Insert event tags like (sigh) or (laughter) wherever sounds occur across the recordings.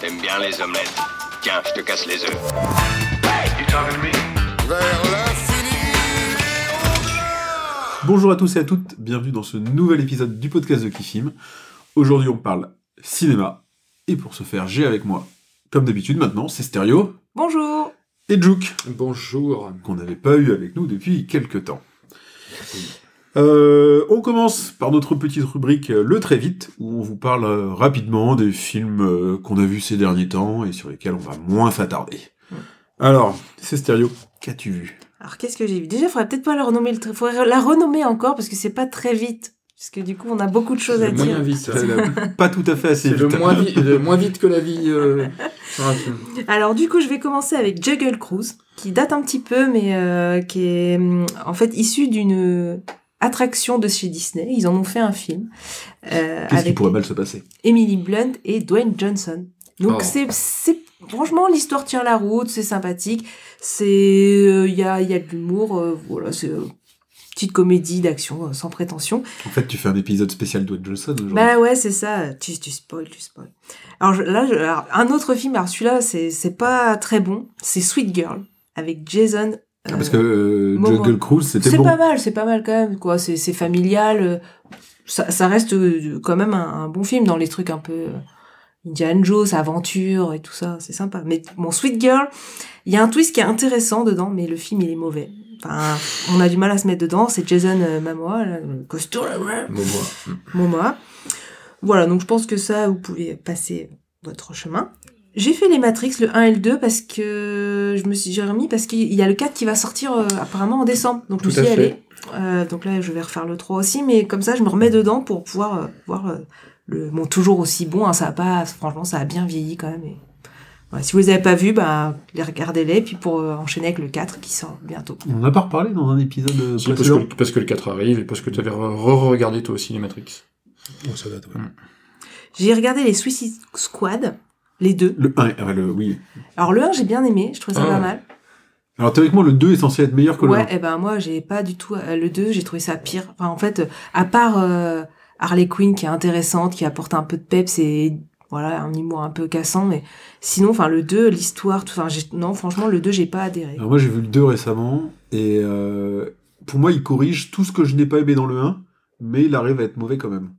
T'aimes bien les omelettes. Tiens, je te casse les œufs. Vers l'infini Bonjour à tous et à toutes, bienvenue dans ce nouvel épisode du podcast de Kifim. Aujourd'hui on parle cinéma, et pour ce faire j'ai avec moi, comme d'habitude maintenant, c'est Stereo Bonjour et Jouk, Bonjour. qu'on n'avait pas eu avec nous depuis quelques temps. Euh, on commence par notre petite rubrique euh, Le Très Vite, où on vous parle euh, rapidement des films qu'on a vus ces derniers temps et sur lesquels on va moins s'attarder. Alors, c'est Stereo, qu'as-tu vu? Alors qu'est-ce que j'ai vu? Déjà, il faudrait peut-être pas la renommer, le faudrait la renommer encore parce que c'est pas très vite. Parce que du coup, on a beaucoup de choses à dire. vite. Ça va (laughs) Pas tout à fait assez C'est le vite. moins, vi- le moins vite que la vie. euh, (laughs) sur un film. Alors du coup, je vais commencer avec Juggle Cruise, qui date un petit peu, mais euh, qui est hum, en fait issu d'une attraction de chez Disney. Ils en ont fait un film euh, Qu'est-ce qui pourrait mal se passer? Emily Blunt et Dwayne Johnson. Donc Oh. c'est, c'est franchement l'histoire tient la route, c'est sympathique, c'est il y a il y a de l'humour, euh, voilà, c'est euh, petite comédie d'action euh, sans prétention. En fait, tu fais un épisode spécial Dwayne Johnson aujourd'hui. Bah ouais, c'est ça, tu tu spoil, tu spoil. Alors je- là je- alors, un autre film, alors celui-là c'est c'est pas très bon, c'est Sweet Girl avec Jason Ah, Parce que euh, Momo. Jungle Cruise, c'était c'est bon. pas mal, c'est pas mal quand même, quoi. C'est, c'est familial. euh, Ça, ça reste euh, quand même un, un bon film dans les trucs un peu euh, Indiana Jones, aventure et tout ça. C'est sympa. Mais mon Sweet Girl, il y a un twist qui est intéressant dedans, mais le film il est mauvais. Enfin, on a du mal à se mettre dedans. C'est Jason euh, Momoa, là, le costume, Bon, moi. Momoa. Voilà, donc je pense que ça, vous pouvez passer votre chemin. J'ai fait les Matrix, le 1 et le 2, parce que je me suis j'ai remis, parce qu'il y a le 4 qui va sortir euh, apparemment en décembre. Donc je me suis. Euh, donc là, je vais refaire le 3 aussi, mais comme ça, je me remets dedans pour pouvoir euh, voir euh, le. Bon, toujours aussi bon, hein, ça a pas. Franchement, ça a bien vieilli quand même. Et... Voilà, si vous les avez pas vus, bah, les regardez-les, puis pour euh, enchaîner avec le 4 qui sort bientôt. On en a pas reparlé dans un épisode Si, parce, précédent. que, parce que le 4 arrive et parce que tu avais re-regardé toi aussi les Matrix. Oh, ça date, ouais. J'ai regardé les Suicide Squad, les deux. Le 1, ah, le, oui. Alors le 1, j'ai bien aimé, je trouvais ça Ah. pas mal. Alors théoriquement, le 2 est censé être meilleur que le Ouais, 1. et ben moi j'ai pas du tout euh, le 2, j'ai trouvé ça pire. Enfin en fait, euh, à part euh, Harley Quinn qui est intéressante, qui apporte un peu de peps et voilà, un humour un peu cassant mais sinon enfin le 2, l'histoire tout enfin non, franchement le 2, j'ai pas adhéré. Alors moi, j'ai vu le 2 récemment, et euh, pour moi, il corrige tout ce que je n'ai pas aimé dans le 1, mais il arrive à être mauvais quand même.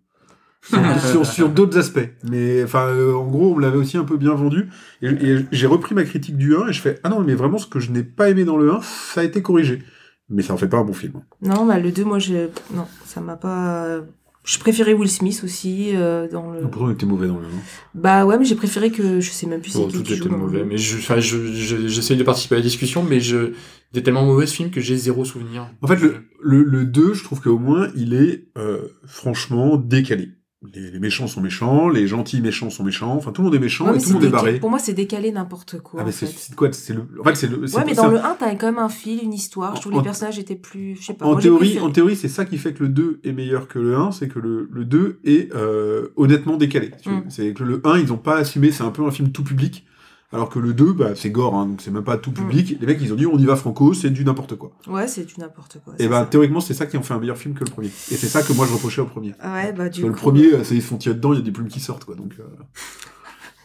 (laughs) Sur, sur, d'autres aspects. Mais enfin, euh, en gros, on me l'avait aussi un peu bien vendu. Et, et j'ai repris ma critique du 1 et je fais Ah non, mais vraiment, ce que je n'ai pas aimé dans le 1, ça a été corrigé. Mais ça en fait pas un bon film. Non, bah le 2 moi je non, ça m'a pas je préférais Will Smith aussi euh, dans le Pourtant, il était mauvais dans le 1. Bah ouais, mais j'ai préféré que je sais même plus c'est Bon, qui tout qui joue était dans le- mauvais. Mais je, enfin, je, je- j'essaye de participer à la discussion, mais je, il est tellement mauvais ce film que j'ai zéro souvenir. En fait, le, le, le 2, je trouve qu'au moins, il est euh, franchement décalé. Les, les méchants sont méchants, les gentils méchants sont méchants, enfin tout le monde est méchant Ouais, et tout le monde est barré. Pour moi, c'est décalé n'importe quoi. Ah mais c'est quoi C'est le. En fait, c'est le. Ouais, mais dans le 1, t'avais quand même un fil, une histoire. Je trouve En- les personnages étaient plus. Je sais pas. En moi, théorie, en théorie, c'est ça qui fait que le 2 est meilleur que le 1, c'est que le, le 2 est euh, honnêtement décalé. tu vois. Mm. C'est que le 1, ils ont pas assumé, c'est un peu un film tout public, alors que le 2, bah, c'est gore, hein, donc c'est même pas tout public. Les mecs, ils ont dit, on y va franco, c'est du n'importe quoi. Ouais, c'est du n'importe quoi. Et bah, ça. théoriquement, c'est ça qui en fait un meilleur film que le premier. Et c'est ça que moi, je reprochais au premier. Ouais, bah, du coup. le premier, euh, c'est- ils se font tirer dedans, il y a des plumes qui sortent, quoi. Donc, euh,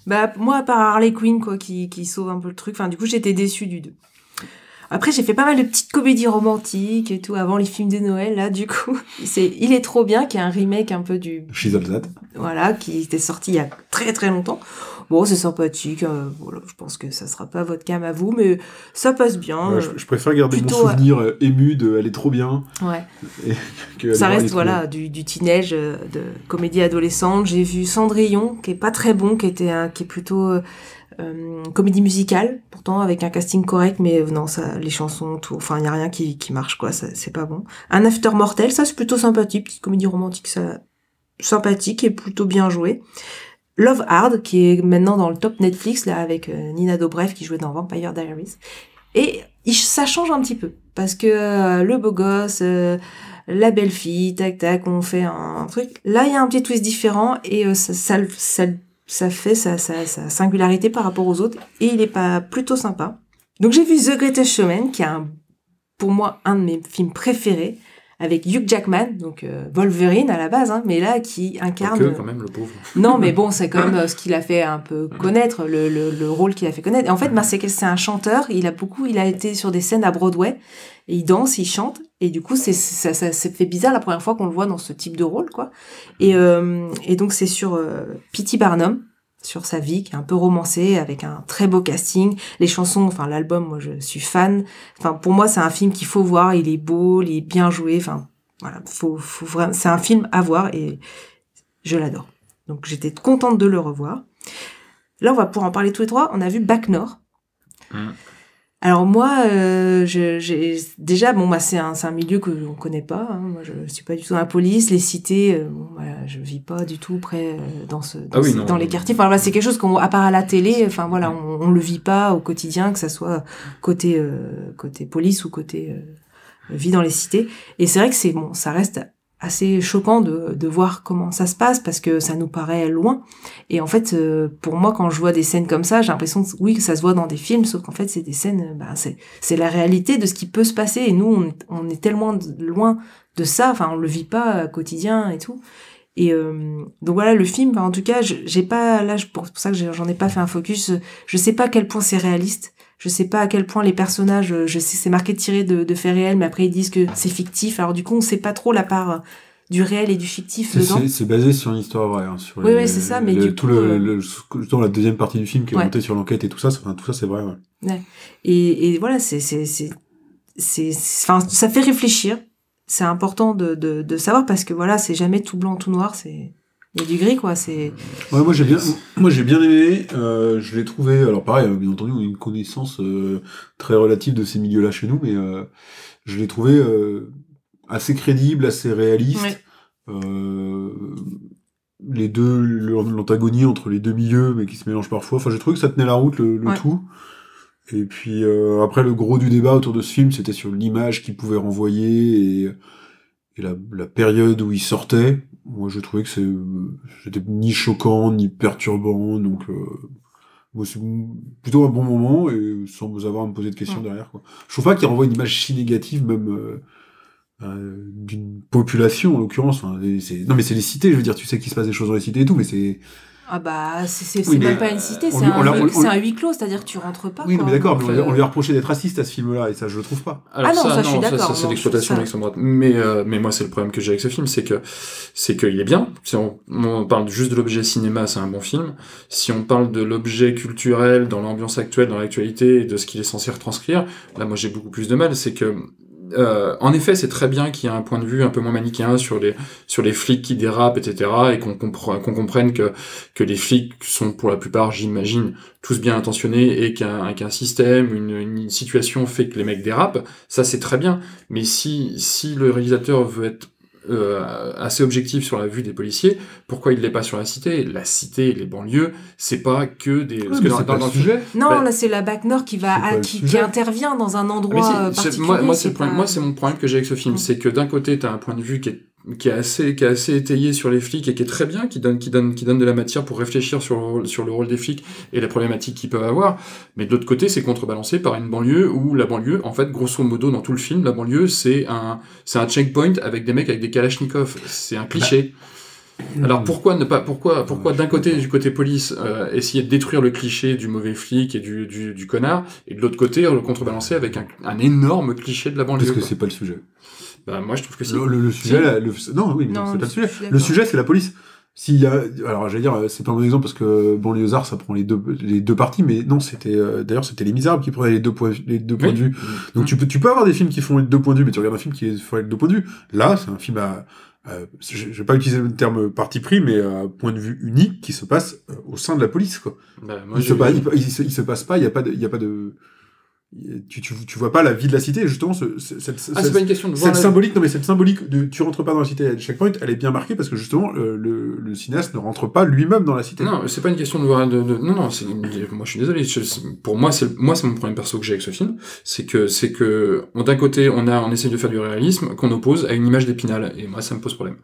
Bah, moi, à part Harley Quinn, quoi, qui, qui sauve un peu le truc. Enfin, du coup, j'étais déçue du 2. Après, j'ai fait pas mal de petites comédies romantiques et tout avant les films de Noël, là, du coup. C'est Il est trop bien, qui est un remake un peu du. That. Voilà, qui était sorti il y a très très longtemps. Bon, c'est sympathique. euh, voilà, je pense que ça sera pas votre cam à vous, mais ça passe bien. Ouais, je, je préfère garder plutôt, mon souvenir euh, ému de Elle est trop bien. ouais. (laughs) que Ça reste voilà du, du teenage, euh, de comédie adolescente. J'ai vu Cendrillon, qui est pas très bon, qui était un, qui est plutôt euh, euh, comédie musicale, pourtant avec un casting correct, mais euh, non, ça, les chansons, tout, enfin, il y a rien qui, qui marche quoi, c'est pas bon. Un After Mortel, ça c'est plutôt sympathique, petite comédie romantique, ça sympathique et plutôt bien joué. Love Hard, qui est maintenant dans le top Netflix, là, avec euh, Nina Dobrev, qui jouait dans Vampire Diaries. Et ça change un petit peu, parce que euh, le beau gosse, la belle fille, tac tac, on fait un truc. Là, il y a un petit twist différent, et ça, ça, ça, ça fait sa, sa, sa singularité par rapport aux autres, et il est pas plutôt sympa. Donc j'ai vu The Greatest Showman, qui est un, pour moi un de mes films préférés, avec Hugh Jackman, donc euh, Wolverine à la base, hein, mais là qui incarne. que, quand même, le pauvre. Non, mais bon, (laughs) c'est quand même euh, ce qu'il a fait un peu connaître, le, le, le rôle qu'il a fait connaître. Et en fait, Marcel c'est un chanteur. Il a beaucoup, il a été sur des scènes à Broadway. Et il danse, il chante. Et du coup, c'est ça, ça, ça fait bizarre la première fois qu'on le voit dans ce type de rôle, quoi. Et, euh, et donc, c'est sur euh, P.T. Barnum, sur sa vie, qui est un peu romancée, avec un très beau casting. Les chansons, enfin, l'album, moi, je suis fan. Enfin, pour moi, c'est un film qu'il faut voir. Il est beau, il est bien joué. Enfin, voilà, faut, faut vraiment, c'est un film à voir et je l'adore. Donc j'étais contente de le revoir. Là, on va pouvoir en parler tous les trois. On a vu Bac Nord. Mm. Alors moi, euh, je- j'ai déjà bon bah c'est un c'est un milieu que on connaît pas. hein. Moi, je suis pas du tout dans la police, les cités. euh, bon, voilà, je vis pas du tout près euh, dans ce dans, Ah oui, dans les quartiers. Enfin voilà, c'est quelque chose qu'on à part à la télé. Enfin voilà, on, on le vit pas au quotidien, que ça soit côté euh, côté police ou côté euh, vie dans les cités. Et c'est vrai que c'est bon, ça reste assez choquant de, de voir comment ça se passe parce que ça nous paraît loin. Et en fait, euh, pour moi, quand je vois des scènes comme ça, j'ai l'impression que oui, que ça se voit dans des films, sauf qu'en fait, c'est des scènes, euh, bah, c'est, la réalité de ce qui peut se passer. Et nous, on, est- on est tellement loin de ça, enfin, on le vit pas au quotidien et tout. Et euh, donc voilà, le film, enfin, en tout cas, j'ai pas, là, pour, pour ça que j'en ai pas fait un focus, je sais pas à quel point c'est réaliste. Je sais pas à quel point les personnages, euh, je sais, c'est marqué tiré de, de faits réels, mais après ils disent que c'est fictif. Alors du coup, on sait pas trop la part euh, du réel et du fictif dedans. C'est basé sur une histoire vraie. Hein, sur Oui, oui, c'est ça, mais le- du tout coup, le, euh, le- dans la deuxième partie du film qui est Ouais. montée sur l'enquête et tout ça, enfin, tout ça c'est vrai. Ouais. Et, et voilà, c'est- enfin, ça fait réfléchir. C'est important de, de, de savoir parce que voilà, c'est jamais tout blanc, tout noir. C'est, il y a du gris, quoi. C'est, Ouais, moi j'ai bien, moi j'ai bien aimé. euh, je l'ai trouvé. Alors pareil, euh, bien entendu, on a une connaissance euh, très relative de ces milieux-là chez nous, mais euh, je l'ai trouvé euh, assez crédible, assez réaliste. Ouais. Euh, les deux, l'antagonie entre les deux milieux, mais qui se mélangent parfois. Enfin, j'ai trouvé que ça tenait la route le, le Ouais. tout. Et puis euh, après, le gros du débat autour de ce film, c'était sur l'image qu'il pouvait renvoyer et, et la, la période où il sortait. Moi, je trouvais que c'est, c'était ni choquant ni perturbant, donc euh, moi, c'est plutôt un bon moment et sans avoir à me poser de questions Ouais. derrière. Quoi. Je trouve pas qu'il renvoie une image si négative, même. euh, euh, d'une population en l'occurrence enfin, c'est- non mais c'est les cités je veux dire tu sais qu'il se passe des choses dans les cités et tout mais c'est ah bah, c'est, c'est, Oui, même pas une cité, on c'est un, un huis clos, c'est-à-dire que tu rentres pas. oui non, quoi. mais d'accord mais on, lui- Enfin, on lui a reproché d'être raciste à ce film là et ça je le trouve pas Alors Ah non, ça, je suis d'accord, c'est non, l'exploitation ça- de l'extrême droite. Mais, euh, mais moi, c'est le problème que j'ai avec ce film, c'est que c'est qu'il est bien. Si on, on parle juste de l'objet cinéma, c'est un bon film. Si on parle de l'objet culturel dans l'ambiance actuelle, dans l'actualité, et de ce qu'il est censé retranscrire, là, moi, j'ai beaucoup plus de mal. C'est que euh, en effet, c'est très bien qu'il y ait un point de vue un peu moins manichéen sur les sur les flics qui dérapent, etc., et qu'on qu'on comprenne que que les flics sont pour la plupart, j'imagine, tous bien intentionnés et qu'un qu'un système, une, une situation fait que les mecs dérapent. Ça, c'est très bien. Mais si si le réalisateur veut être euh, assez objectif sur la vue des policiers, pourquoi il l'est pas sur la cité? La cité, les banlieues, c'est pas que des. Ouais, mais c'est pas le le sujet. Non, Bah, là, c'est la BAC Nord qui va, à- qui, intervient dans un Ah, mais endroit particulier. moi, moi, c'est pas- mon problème que j'ai avec ce film, c'est que d'un côté, t'as un point de vue qui est qui est assez qui est assez étayé sur les flics et qui est très bien, qui donne qui donne qui donne de la matière pour réfléchir sur le rôle, sur le rôle des flics et les problématiques qu'ils peuvent avoir. Mais de l'autre côté, c'est contrebalancé par une banlieue où la banlieue, en fait, grosso modo, dans tout le film, la banlieue, c'est un c'est un checkpoint avec des mecs avec des kalachnikovs. C'est un cliché. Alors pourquoi ne pas pourquoi pourquoi d'un côté du côté police euh, essayer de détruire le cliché du mauvais flic et du, du, du connard et de l'autre côté le contrebalancer avec un, un énorme cliché de la banlieue parce que c'est pas le sujet Bah, moi je trouve que c'est le, le- le sujet Si. le- non oui mais non, Non, c'est pas le je sujet le sujet c'est la police s'il y a alors j'allais dire euh, c'est pas un bon exemple parce que banlieusard ça prend les deux les deux parties mais non c'était euh, d'ailleurs c'était les misérables qui prenaient les deux points les deux points de vue Donc tu peux, tu peux avoir des films qui font les deux points de vue, mais tu regardes un film qui fait les deux points de vue. Là, c'est un film à, euh, je je vais pas utiliser le terme parti pris, mais à point de vue unique qui se passe euh, au sein de la police. Quoi. Bah, moi, il, se il, il se, il se passe pas, il y a pas de, il y a pas de, tu, tu, tu vois pas la vie de la cité. Justement, ce, ce- cette, ah c'est cette- pas une question de voir cette la- symbolique, non mais cette symbolique de tu rentres pas dans la cité à checkpoint, elle est bien marquée parce que justement le, le, le cinéaste ne rentre pas lui-même dans la cité. non c'est pas une question de voir de, de- non non c'est moi je suis désolé je- pour moi c'est moi c'est mon problème perso que j'ai avec ce film c'est que c'est que d'un côté on a on essaye de faire du réalisme qu'on oppose à une image d'épinal et moi ça me pose problème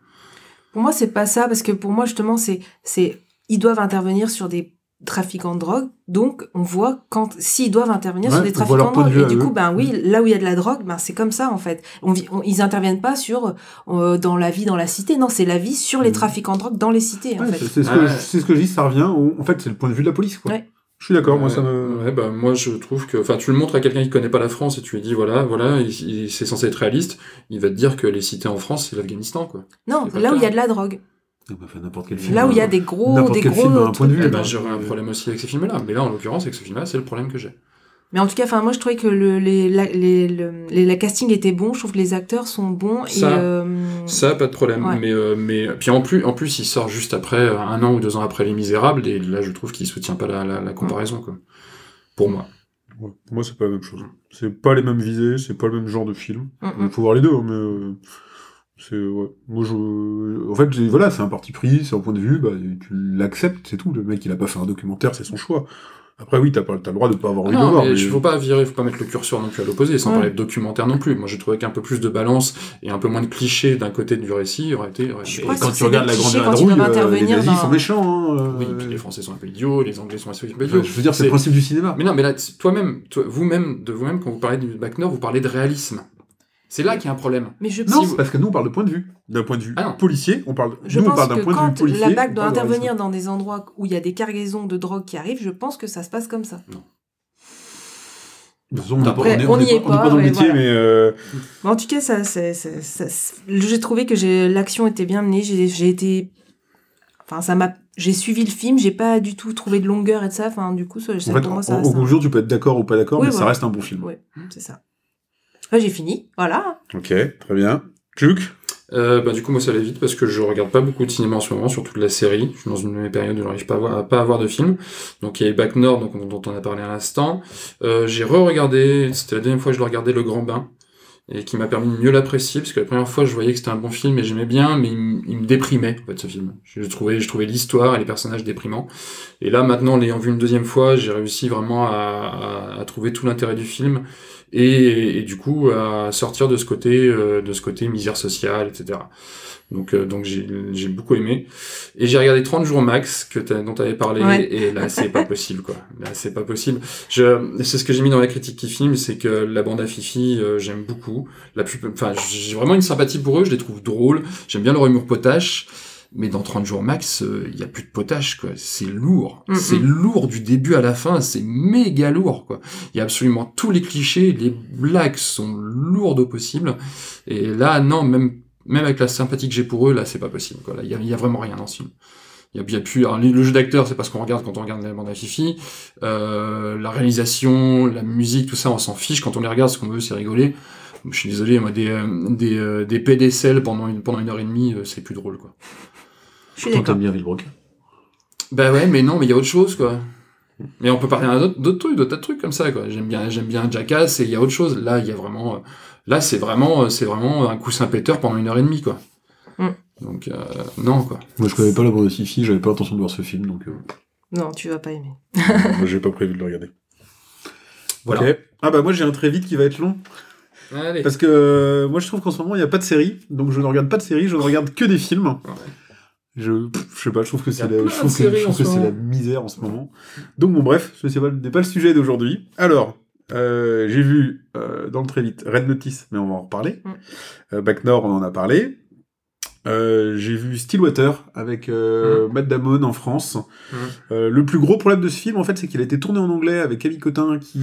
Pour moi, c'est pas ça, parce que pour moi, justement, c'est, c'est, ils doivent intervenir sur des, trafiquants de drogue. Donc, on voit quand s'ils doivent intervenir Ouais, sur des trafiquants de drogue. Et du coup, ben oui, là où il y a de la drogue, ben c'est comme ça en fait. On, vit- on- ils interviennent pas sur euh, dans la vie dans la cité. Non, c'est la vie sur les Mhm. trafiquants de drogue dans les cités en Ouais, fait. c'est ce, Ouais. que je- c'est ce que je dis, ça revient. au- En fait, c'est le point de vue de la police. Quoi. Ouais. Je suis d'accord, moi Ouais, ça me. ouais, bah, moi je trouve que, enfin, tu le montres à quelqu'un qui connaît pas la France et tu lui dis voilà, voilà, il- il- c'est censé être réaliste, il va te dire que les cités en France c'est l'Afghanistan quoi. Non, là où il y a de la drogue. On peut faire n'importe quel film. Là où il y a hein. des gros, des quel gros. film a un point de trucs. vue. Eh ben, j'aurais un problème aussi avec ces films-là, mais là en l'occurrence avec ce film-là c'est le problème que j'ai. Mais en tout cas, enfin, moi, je trouvais que le, les, la, les, le, les- la casting était bon. Je trouve que les acteurs sont bons. Ça, et, euh, Ça, pas de problème. Ouais. Mais, euh, mais puis en plus, en plus, il sort juste après, euh, un an ou deux ans après Les Misérables, et là, je trouve qu'il soutient pas la, la, la comparaison, quoi. Pour moi. Ouais, pour moi, c'est pas la même chose. C'est pas les mêmes visées, c'est pas le même genre de film. mm, Il mm. faut voir les deux, hein, mais euh, ouais. Moi, je, en fait, voilà, c'est un parti pris, c'est un point de vue, bah, tu l'acceptes, c'est tout. Le mec, il a pas fait un documentaire, c'est son choix. Après, oui, t'as pas, t'as le droit de pas avoir envie de le voir. mais faut pas virer, faut pas mettre le curseur non plus à l'opposé, sans Ouais. parler de documentaire non plus. Moi, j'ai trouvé qu'un peu plus de balance et un peu moins de clichés d'un côté du récit aurait été. aurait Je été- sais pas Et quand si tu regardes des la grande vadrouille, euh, les intervenir nazis dans- sont méchants. hein, Oui, euh, puis les Français sont un peu idiots, les Anglais sont assez un peu enfin, idiots. je veux dire, c'est le principe du cinéma. Mais non, mais là, toi-même, toi, vous-même, de vous-même, quand vous parlez du Bac Nord, vous parlez de réalisme. C'est là qu'il y a un problème. Mais je Non, parce que nous, on parle de point de vue. D'un point de vue Ah non. policier, on parle, je nous, on pense parle d'un que point de vue quand policier. la BAC doit intervenir dans des endroits où il y a des cargaisons de drogue qui arrivent, je pense que ça se passe comme ça. De toute façon, on Après, on n'y est on n'est pas, dans le métier, voilà. mais euh, Mais en tout cas, ça, j'ai trouvé que l'action était bien menée. J'ai été, enfin, ça m'a, j'ai suivi le film. J'ai pas du tout trouvé de longueur et de ça. Enfin, du coup, ça, ça- en fait, pour moi, ça au jour, tu peux être d'accord ou pas d'accord, Oui, mais ça reste un bon film. Ouais, c'est ça. Ouais, j'ai fini. Voilà. Ok, très bien. Juk Euh, bah, du coup, moi, ça allait vite parce que je regarde pas beaucoup de cinéma en ce moment, surtout de la série. Je suis dans une de mes périodes où je n'arrive pas à pas avoir de films. Donc, il y avait Back Nord, donc, dont on a parlé à l'instant. Euh, j'ai re-regardé, c'était la deuxième fois que je le regardais, Le Grand Bain. Et qui m'a permis de mieux l'apprécier, parce que la première fois, je voyais que c'était un bon film et j'aimais bien, mais il me déprimait, en fait, ce film. Je trouvais, je trouvais l'histoire et les personnages déprimants. Et là, maintenant, l'ayant vu une deuxième fois, j'ai réussi vraiment à, à- à trouver tout l'intérêt du film et, et du coup à sortir de ce côté euh, de ce côté misère sociale etc donc euh, donc j'ai j'ai beaucoup aimé. Et j'ai regardé 30 jours max que t'as- dont tu avais parlé Ouais. et là c'est pas possible quoi. Là c'est pas possible. Je c'est ce que j'ai mis dans la critique qui filme c'est que la bande à Fifi euh, j'aime beaucoup. La plus enfin j'ai vraiment une sympathie pour eux je les trouve drôles. J'aime bien leur humour potache mais dans 30 jours max, euh, il y a plus de potache, quoi. C'est lourd. Mm, C'est mm. lourd du début à la fin. C'est méga lourd, quoi. Il y a absolument tous les clichés. Les blagues sont lourdes au possible. Et là, non, même, même avec la sympathie que j'ai pour eux, là, c'est pas possible, quoi. Là, il y a, il y a vraiment rien dans ce film. Il y a, il y a plus, alors, le jeu d'acteur, c'est pas ce qu'on regarde quand on regarde la bande à Fifi. Euh, la réalisation, la musique, tout ça, on s'en fiche. Quand on les regarde, ce qu'on veut, c'est rigoler. Je suis désolé, moi, des, euh, des, euh, des PDCL pendant une, pendant une heure et demie, euh, c'est plus drôle, quoi. Je suis d'accord. bien Villebrock. Bah ouais, mais non, mais il y a autre chose, quoi. Mais on peut parler d'autres trucs, d'autres tas de trucs comme ça, quoi. J'aime bien, j'aime bien Jackass, et il y a autre chose. Là, il y a vraiment, euh, là, c'est vraiment, euh, c'est vraiment un coussin péteur pendant une heure et demie, quoi. Mm. Donc, euh, non, quoi. Moi, je connais pas la bande de Fifi, j'avais pas l'intention de voir ce film, donc euh, Non, tu vas pas aimer. moi, j'ai pas prévu de le regarder. Voilà. Ok. Ah bah moi, j'ai un très vite qui va être long. Allez. Parce que euh, moi, je trouve qu'en ce moment, il n'y a pas de série, donc je ne regarde pas de série, je ne regarde que des films. Je, je sais pas, je trouve que c'est la, je trouve que, je trouve c'est la misère en ce moment. Donc bon, bref, ce n'est pas, n'est pas le sujet d'aujourd'hui. Alors, euh, j'ai vu euh, dans le très vite Red Notice, mais on va en reparler. Mm. Euh, Back Nord, on en a parlé. Euh, j'ai vu Stillwater avec euh, Matt Damon en France. Mm. Euh, le plus gros problème de ce film, en fait, c'est qu'il a été tourné en anglais avec Camille Cotin qui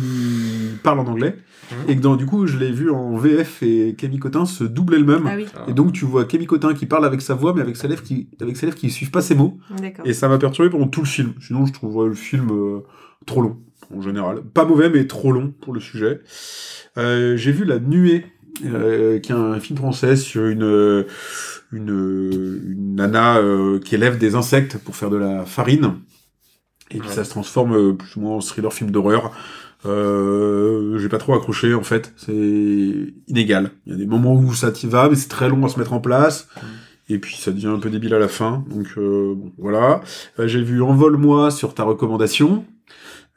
parle en anglais. Mm. Et que dans, du coup, je l'ai vu en VF et Camille Cotin se double elle-même. Ah oui, Et donc, tu vois Camille Cotin qui parle avec sa voix, mais avec ses lèvres qui, avec ses lèvres qui suivent pas ses mots. d'accord. Et ça m'a perturbé pendant tout le film. Sinon, je trouve ouais, le film euh, trop long, en général. Pas mauvais, mais trop long pour le sujet. Euh, j'ai vu La Nuée, euh, qui est un film français sur une, euh, une, une nana euh, qui élève des insectes pour faire de la farine. Et puis Ouais. ça se transforme euh, plus ou moins en thriller film d'horreur. Euh, j'ai pas trop accroché en fait, c'est inégal. Il y a des moments où ça t'y va, mais c'est très long à se mettre en place. Et puis ça devient un peu débile à la fin. Donc euh, bon, voilà. J'ai vu Envole-moi sur ta recommandation.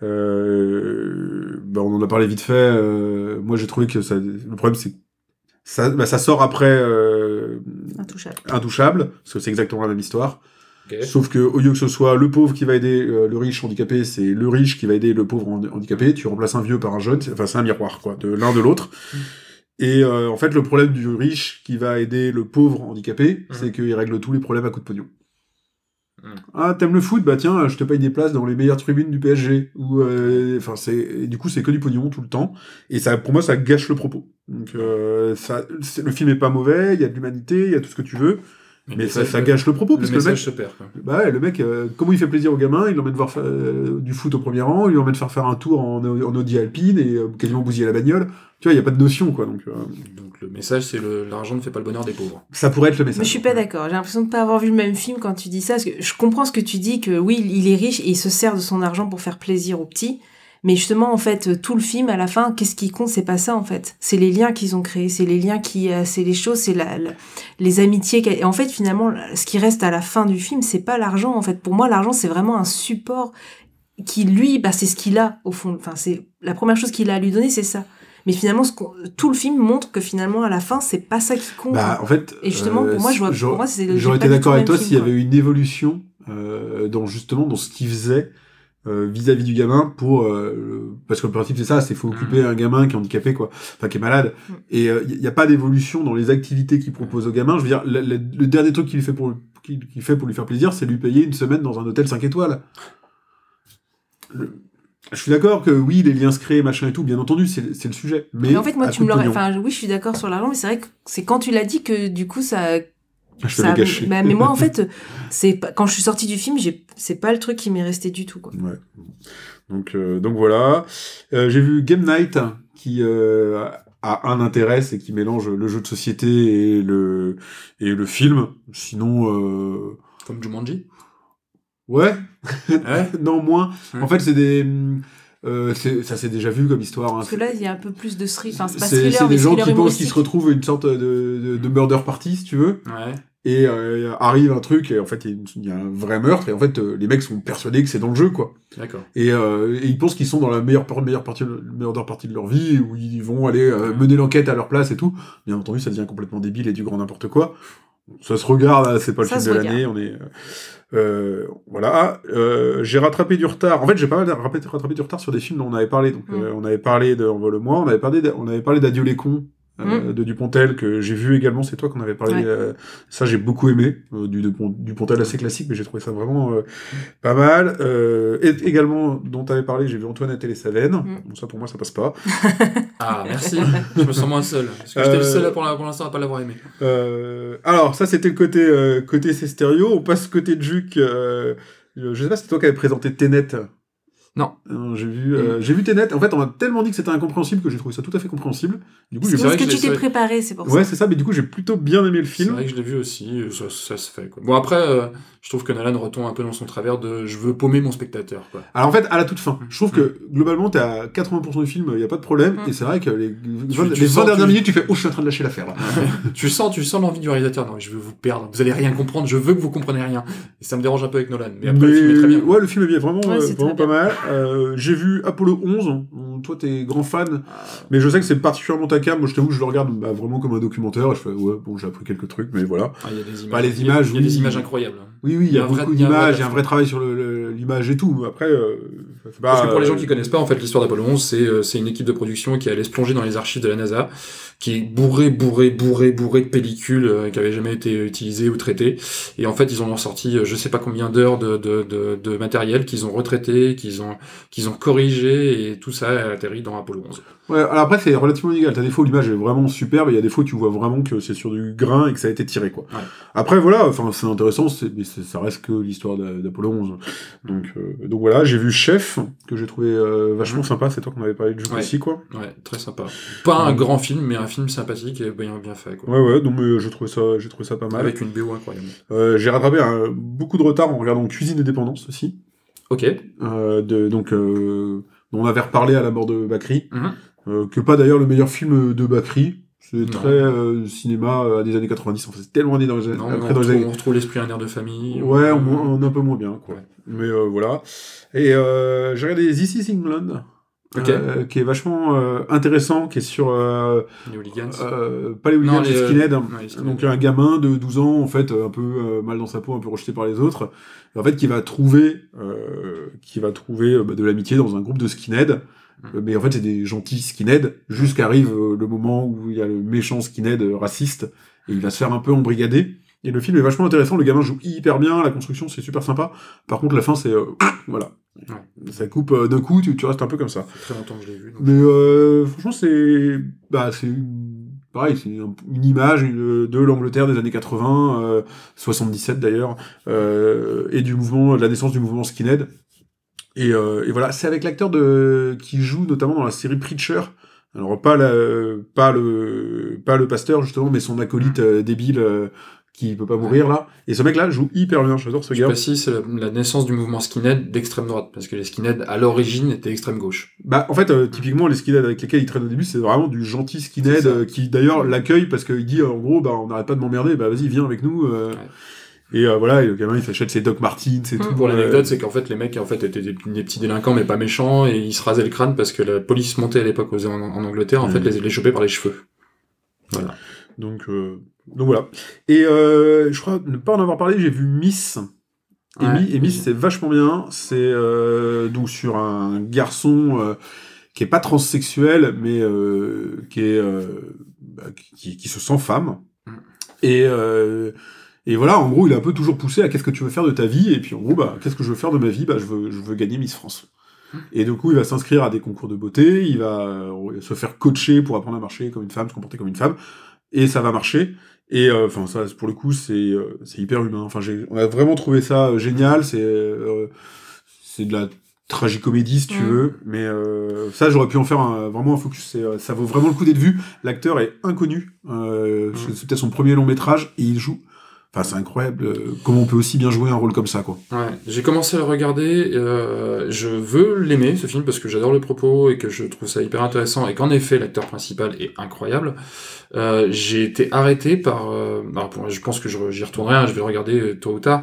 Euh, bah, on en a parlé vite fait. euh, moi j'ai trouvé que ça, le problème c'est que ça, bah, ça sort après euh, Intouchable. Intouchable, parce que c'est exactement la même histoire. Sauf que au lieu que ce soit le pauvre qui va aider euh, le riche handicapé, c'est le riche qui va aider le pauvre handi- handicapé. Tu remplaces un vieux par un jeune, c'est- enfin c'est un miroir quoi, de l'un de l'autre. Et euh, en fait, le problème du riche qui va aider le pauvre handicapé, c'est qu'il règle tous les problèmes à coups de pognon. Mhm. Ah, t'aimes le foot? Bah tiens, je te paye des places dans les meilleures tribunes du PSG. Ou, euh, enfin, c'est du coup, c'est que du pognon tout le temps. Et ça, pour moi, ça gâche le propos. Donc, euh, ça, le film est pas mauvais. Il y a de l'humanité, il y a tout ce que tu veux, mais ça, ça gâche le propos Le parce que le mec, message se perd. Quoi. bah ouais, le mec, euh, comment il fait plaisir au gamin Il l'emmène voir fa- euh, du foot au premier rang, il l'emmène faire faire un tour en, en Audi Alpine et euh, quasiment bousiller la bagnole. Tu vois, il y a pas de notion, quoi. Donc, euh, Donc le message, c'est le- l'argent ne fait pas le bonheur des pauvres. ça pourrait être le message. Mais je suis pas d'accord. J'ai l'impression de pas avoir vu le même film quand tu dis ça. Parce que je comprends ce que tu dis que oui, il est riche et il se sert de son argent pour faire plaisir aux petits. Mais justement, en fait, tout le film, à la fin, qu'est-ce qui compte C'est pas ça, en fait. C'est les liens qu'ils ont créés, c'est les liens qui, euh, c'est les choses, c'est la, la- les amitiés. Et en fait, finalement, ce qui reste à la fin du film, c'est pas l'argent. En fait, pour moi, l'argent, c'est vraiment un support qui, lui, bah, c'est ce qu'il a au fond. Enfin, c'est la première chose qu'il a à lui donner, c'est ça. Mais finalement, ce tout le film montre que finalement, à la fin, c'est pas ça qui compte. Bah, en fait, Et justement, pour moi, je vois- pour j'aurais- moi, c'est- j'ai j'aurais pas été d'accord avec toi s'il y avait une évolution euh, dans justement dans ce qu'il faisait euh, vis-à-vis du gamin pour euh, parce que le principe c'est ça, c'est faut occuper un gamin qui est handicapé quoi, enfin qui est malade. Mm. Et il n'y a pas d'évolution dans les activités qu'il propose au gamin. Je veux dire, le, le- le dernier truc qu'il fait pour qu'il fait pour lui faire plaisir, c'est lui payer une semaine dans un hôtel 5 étoiles. Le- Je suis d'accord que oui, les liens se créent, machin et tout, bien entendu, c'est le sujet. Mais, Mais en fait, moi, tu me l'aurais. Enfin, oui, je suis d'accord sur l'argent, mais c'est vrai que c'est quand tu l'as dit que du coup, ça. Je ça gâché. Bah, mais moi, en (laughs) fait, c'est pas... quand je suis sortie du film, j'ai... c'est pas le truc qui m'est resté du tout, quoi. Ouais. Donc, euh, donc voilà. Euh, J'ai vu Game Night qui euh, a un intérêt, c'est qui mélange le jeu de société et le et le film. Sinon, euh, Comme Jumanji? ouais, Ouais. (laughs) non moins. Ouais. En fait, c'est des euh, c'est- ça s'est déjà vu comme histoire. hein. Parce que là, il y a un peu plus de thriller. Enfin, c'est pas thriller, c'est mais des gens qui pensent qu'ils se retrouvent une sorte de, de, de murder party, si tu veux. Ouais. Et euh, arrive un truc, et en fait, il y a y, un vrai meurtre, et en fait, euh, les mecs sont persuadés que c'est dans le jeu, quoi. D'accord. Et, euh, et ils pensent qu'ils sont dans la meilleure, meilleure, partie, meilleure partie de leur vie, où ils vont aller euh, mener l'enquête à leur place et tout. Bien entendu, ça devient complètement débile et du grand n'importe quoi. Ça se regarde, hein, c'est pas le Ça film de l'année, on est... euh, voilà. Euh, j'ai rattrapé du retard. En fait, j'ai pas mal rattrapé, rattrapé du retard sur des films dont on avait parlé. Donc, Mm. euh, on avait parlé de Envole-moi, on avait parlé, de- on avait parlé d'Adieu les cons. Euh, de Dupontel que j'ai vu également c'est toi qu'on avait parlé Ouais. euh, ça j'ai beaucoup aimé euh, du Dupont- Dupontel assez classique mais j'ai trouvé ça vraiment euh, pas mal. Euh, et également, dont tu avais parlé, j'ai vu Antoinette et les Savènes. Mm. Bon, ça pour moi, ça passe pas. (laughs) Ah, merci. je me sens moins seul. Parce que j'étais le seul à- pour l'instant à pas l'avoir aimé. Euh, alors, ça, c'était le côté, euh, côté c'est stéréo. On passe côté de Juc. Euh, je sais pas si c'est toi qui avais présenté Tenet. Non. J'ai vu, euh, j'ai vu Tenet. En fait, on m'a tellement dit que c'était incompréhensible que j'ai trouvé ça tout à fait compréhensible. Du coup, C'est parce que tu t'es c'est préparé, c'est pour ouais, ça. c'est ça. Mais du coup, j'ai plutôt bien aimé le C'est film. vrai que je l'ai vu aussi, euh, ça, ça se fait. Quoi. Bon, après, euh, je trouve que Nolan retombe un peu dans son travers de je veux paumer mon spectateur. Quoi. Alors en fait, à la toute fin, je trouve que globalement, t'es à 80% du film, il y a pas de problème. Mm. Et c'est vrai que les 20, tu les 20 sens, dernières tu- minutes, tu fais oh, je suis en train de lâcher l'affaire là. (laughs) tu sens, tu sens l'envie du réalisateur. Non, mais je veux vous perdre. Vous allez rien comprendre. Je veux que vous compreniez rien. Et ça me dérange un peu avec Nolan. Mais après, le film est très bien. Ouais, le film est bien, vraiment, Ouais, euh, c'est vraiment pas mal. Euh, j'ai vu Apollo 11. Bon, Toi, t'es grand fan, mais je sais que c'est particulièrement ta cam. Moi, je t'avoue, que je le regarde bah, vraiment comme un documentaire. Et je fais, ouais, bon, j'ai appris quelques trucs, mais voilà. Ah, il y a des images. Bah, les il y a- images, il y a des images incroyables. Oui, oui, il y a, un vrai- beaucoup y a d'images, il y a un vrai travail sur l'image et tout. Après, euh, c'est pas, Parce que pour les gens euh, qui connaissent pas, en fait, l'histoire d'Apollo 11, c'est euh, c'est une équipe de production qui allait se plonger dans les archives de la NASA, qui est bourré, bourré, bourré, bourré de pellicules euh, qui avaient jamais été utilisées ou traitées. Et en fait, ils en ont sorti, euh, je sais pas combien d'heures de, de, de, de matériel qu'ils ont retraité, qu'ils ont, qu'ils ont corrigé, et tout ça a atterri dans Apollo 11. Ouais, alors après, c'est relativement inégal. T'as des fois où l'image est vraiment superbe, et il y a des fois où tu vois vraiment que c'est sur du grain et que ça a été tiré, quoi. Ouais. Après, voilà, enfin, c'est intéressant, mais ça reste que l'histoire d'A- d'Apollo 11. Donc, euh, donc voilà, j'ai vu Chef, que j'ai trouvé euh, vachement sympa, c'est toi qu'on avait parlé de jeu aussi, quoi. Ouais, très sympa. Pas un grand film, mais un film sympathique et bien, bien fait, quoi. Ouais, ouais, donc j'ai trouvé ça, j'ai trouvé ça pas mal. Avec une BO incroyable. Euh, j'ai rattrapé beaucoup de retard en regardant Cuisine et Dépendance aussi. Ok. Euh, de, donc, euh, on avait reparlé à la mort de Bakri. Mhm. Euh, que pas d'ailleurs le meilleur film de Bakri. C'est Non. très euh, cinéma euh, des années 90. Enfin, c'est tellement né dans les, Non, mais après on, dans retrouve, années- on retrouve l'esprit un air de famille. Ouais, on, on est un peu moins bien, quoi. Ouais. Mais euh, voilà. Et euh, j'ai regardé This is England. Ok. euh, qui est vachement euh, intéressant, qui est sur euh, Les hooligans. euh, pas les hooligans, Non, les les, euh, skinheads. ouais, les skinheads. Donc un gamin de 12 ans, en fait, un peu euh, mal dans sa peau, un peu rejeté par les autres, et en fait, qui va trouver, euh, qui va trouver euh, bah, de l'amitié dans un groupe de skinheads. Mm. Euh, Mais en fait, c'est des gentils skinheads, jusqu'arrive euh, le moment où il y a le méchant skinhead euh, raciste, et il va se faire un peu embrigader. Et le film est vachement intéressant, le gamin joue hyper bien, la construction c'est super sympa. Par contre, la fin c'est... euh, (coughs) voilà. Ça coupe euh, d'un coup, tu, tu restes un peu comme ça. Ça fait très longtemps que je l'ai vu. donc- Mais euh, franchement, c'est bah, c'est pareil, c'est un- une image une- de l'Angleterre des années 80, euh, 77 d'ailleurs, et du mouvement, de la naissance du mouvement skinhead. Et, euh, et voilà, c'est avec l'acteur de qui joue notamment dans la série Preacher. Alors pas la, pas le pas le pasteur justement, mais son acolyte euh, débile euh, qui peut pas mourir là. Et ce mec-là joue hyper bien. J'adore ce Je gars. précise, c'est la, la naissance du mouvement skinhead d'extrême droite, parce que les skinheads, à l'origine, étaient extrême gauche. Bah, en fait, euh, typiquement, les skinheads avec lesquels il traîne au début, c'est vraiment du gentil skinhead euh, qui d'ailleurs l'accueille parce qu'il dit, euh, en gros, bah, on n'arrête pas de m'emmerder, bah, vas-y, viens avec nous. euh. Et euh, voilà, et le gamin, il s'achète ses Doc Martens et tout. Pour euh, l'anecdote, c'est qu'en fait, les mecs, en fait, étaient des, des petits délinquants, mais pas méchants, et ils se rasaient le crâne parce que la police montait à l'époque en, en Angleterre, en fait, les, les choper par les cheveux. Voilà. Donc, euh, donc voilà. Et euh, je crois ne pas en avoir parlé, j'ai vu Miss. Et, Ouais. Mi- et Miss, c'est vachement bien. C'est euh, donc sur un garçon euh, qui est pas transsexuel, mais euh, qui est euh, bah, qui, qui se sent femme. Mm. Et euh, et voilà, en gros, il est un peu toujours poussé à qu'est-ce que tu veux faire de ta vie. Et puis en gros, bah qu'est-ce que je veux faire de ma vie Bah je veux je veux gagner Miss France. Mm. Et du coup, il va s'inscrire à des concours de beauté, il va euh, se faire coacher pour apprendre à marcher comme une femme, se comporter comme une femme, et ça va marcher. Et euh, enfin, ça, pour le coup, c'est euh, c'est hyper humain. Enfin, on a vraiment trouvé ça euh, génial. C'est euh, c'est de la tragicomédie si tu Mm. veux, mais euh, ça, j'aurais pu en faire un- vraiment un focus. C'est, ça vaut vraiment le coup d'être vu. L'acteur est inconnu. Euh, Mm. C'est peut-être son premier long métrage et il joue. Enfin, c'est incroyable comment on peut aussi bien jouer un rôle comme ça, quoi. Ouais, j'ai commencé à le regarder. euh, je veux l'aimer ce film parce que j'adore le propos et que je trouve ça hyper intéressant et qu'en effet l'acteur principal est incroyable. Euh, j'ai été arrêté par. euh, alors, bon, je pense que j'y retournerai, hein, je vais le regarder euh, tôt ou tard,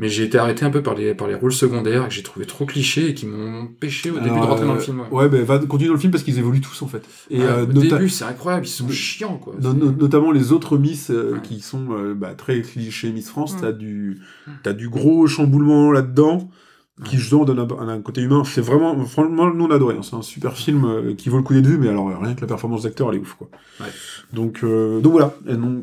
mais j'ai été arrêté un peu par les par les rôles secondaires que j'ai trouvé trop clichés et qui m'ont empêché au début de rentrer dans le euh, film. Ouais. Ouais, ben va continuer dans le film parce qu'ils évoluent tous en fait. Et Ouais, euh, au début c'est incroyable, ils sont chiants quoi. No- no- notamment les autres Miss euh, Ouais. qui sont euh, bah, très clichés Miss France, Mm. t'as du Mm. t'as du gros chamboulement là-dedans qui justement donne un, un côté humain. C'est vraiment franchement nous on a adoré. hein. C'est un super film euh, qui vaut le coup d'être vu, mais alors euh, rien que la performance d'acteur elle est ouf quoi. Ouais. Donc euh, donc voilà.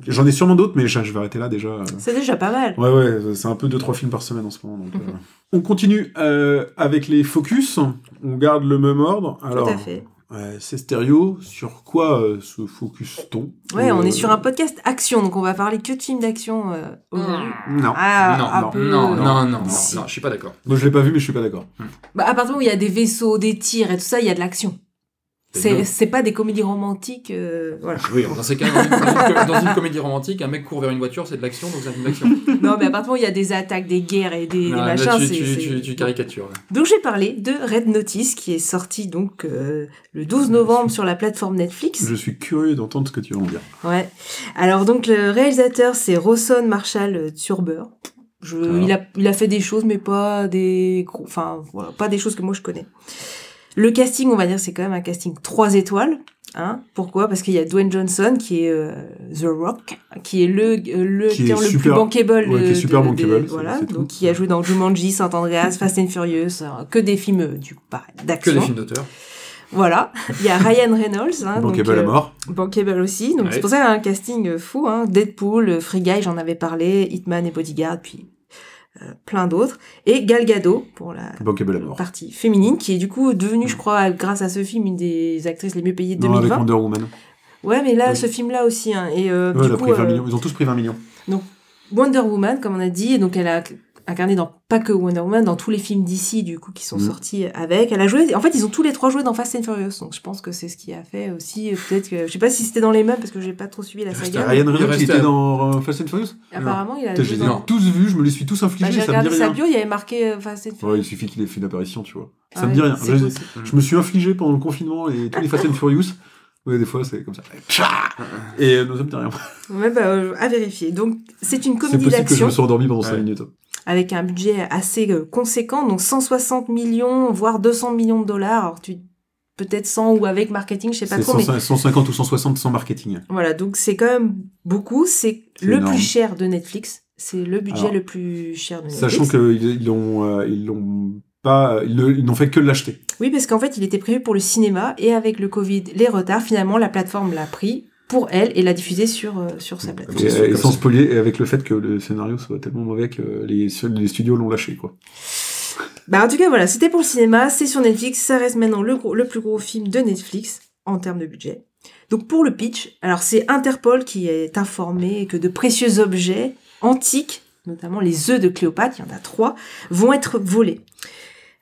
J'en ai sûrement d'autres, mais je, je vais arrêter là déjà. euh. C'est déjà pas mal. Ouais ouais, c'est un peu deux trois films par semaine en ce moment. donc, euh. (laughs) On continue euh, avec les focus. On garde le même ordre. Alors Tout à fait. Ouais, c'est stéréo. Sur quoi euh, se focus-t-on? Ouais, on Euh, est sur un podcast action, donc on va parler que de films d'action euh, aujourd'hui. Non. Ah, non, un non, peu- non, non, non, non, Si. non, je suis pas d'accord. Moi, je l'ai pas vu, mais je suis pas d'accord. Bah, à partir du moment où il y a des vaisseaux, des tirs et tout ça, il y a de l'action. C'est pas des comédies romantiques, euh, voilà. Oui, dans ces cas, dans une, dans une- dans une comédie romantique, un mec court vers une voiture, c'est de l'action, donc c'est un film d'action. (laughs) non, mais à partir où il y a des attaques, des guerres et des, des là, machins, tu, c'est... tu, tu, tu caricatures. là. Donc j'ai parlé de Red Notice qui est sorti donc euh, le 12 novembre sur la plateforme Netflix. Je suis curieux d'entendre ce que tu vas en dire. Ouais. Alors donc le réalisateur c'est Rawson Marshall Turber. Je, Ah. il, a, il a fait des choses mais pas des gros, enfin voilà, pas des choses que moi je connais. Le casting, on va dire, c'est quand même un casting 3 étoiles. Hein Pourquoi? Parce qu'il y a Dwayne Johnson qui est euh, The Rock, qui est le le Qui est le plus bankable. ouais, qui est de- super de- bankable, de- voilà, c'est tout. donc qui a joué dans Jumanji, San Andreas, Fast and Furious, euh, que des films euh, du coup pareil, Que d'action. des films d'auteur. Voilà. Il y a Ryan Reynolds, hein, donc, Bankable à euh, mort. Bankable aussi. Donc Ouais. c'est pour ça qu'il y a un casting euh, fou. Hein. Deadpool, euh, Free Guy, j'en avais parlé, Hitman et Bodyguard, puis euh, plein d'autres. Et Gal Gadot pour la partie féminine, qui est du coup devenue, je crois, grâce à ce film, une des actrices les mieux payées de Non, avec 2020. Wonder Woman. Ouais, mais là, Oui. ce film-là aussi. Hein. Et euh, Ouais, du coup, pris 20 euh, millions. Ils ont tous pris 20 millions. Wonder Woman, comme on a dit, et donc elle a incarné dans pas que Wonder Woman, dans tous les films d'ici du coup qui sont Mm. sortis avec. Elle a joué, en fait, ils ont tous les trois joué dans Fast and Furious, donc je pense que c'est ce qui a fait aussi euh, peut-être que je sais pas si c'était dans les mêmes parce que j'ai pas trop suivi la C'était saga. Ryan Reynolds qui était dans euh, Fast and Furious Apparemment, il a Je joué les ai dans. tous vus, je me les suis tous Bah, infligés, j'ai ça me dit regardé sa rien. bio, il y avait marqué euh, Fast and Furious. Ouais, il suffit qu'il ait fait une apparition, tu vois. Ça Ah me ouais, dit rien. c'est Je, me suis infligé pendant le confinement et tous les Fast and Furious. Ouais, des fois, c'est comme ça. Et me dit rien. Ouais, bah, euh, à vérifier. Donc, c'est une C'est comédie possible que je d'action me sois endormi pendant 5 Ouais. minutes. Avec un budget assez euh, conséquent, donc 160 millions, voire 200 millions de dollars. Alors, tu peut-être sans ou avec marketing, je sais pas trop, mais 100 150 ou 160 sans marketing. voilà, donc c'est quand même beaucoup. C'est le énorme. plus cher de Netflix. C'est le budget Alors, le plus cher de Netflix. Sachant qu'ils ils l'ont, euh, ils l'ont pas, ils n'ont fait que l'acheter. Oui, parce qu'en fait, il était prévu pour le cinéma et avec le Covid, les retards, finalement, la plateforme l'a pris pour elle et l'a diffusé sur, euh, sur sa plateforme. Et, c'est et comme sans spoiler, et avec le fait que le scénario soit tellement mauvais que les, les studios l'ont lâché, quoi. Bah, en tout cas, voilà, c'était pour le cinéma, c'est sur Netflix, ça reste maintenant le, gros- le plus gros film de Netflix en termes de budget. Donc, pour le pitch, alors c'est Interpol qui est informé que de précieux objets antiques, notamment les œufs de Cléopâtre, il y en a trois, vont être volés.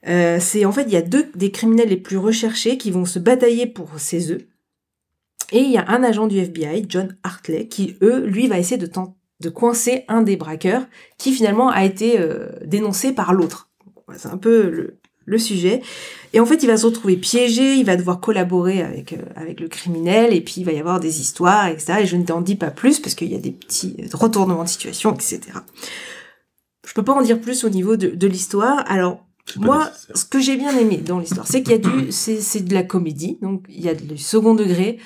Euh, c'est en fait, il y a deux des criminels les plus recherchés qui vont se batailler pour ces œufs. Et il y a un agent du FBI, John Hartley, qui, eux, lui, va essayer de, de coincer un des braqueurs qui finalement a été euh, dénoncé par l'autre. C'est un peu le, le sujet. Et en fait, il va se retrouver piégé, il va devoir collaborer avec, euh, avec le criminel, et puis il va y avoir des histoires, etc. Et je ne t'en dis pas plus, parce qu'il y a des petits retournements de situation, etc. Je peux pas en dire plus au niveau de, de l'histoire. Alors, moi, ce que j'ai bien aimé dans l'histoire, c'est qu'il y a du, c'est, c'est de la comédie, donc il y a du second degré.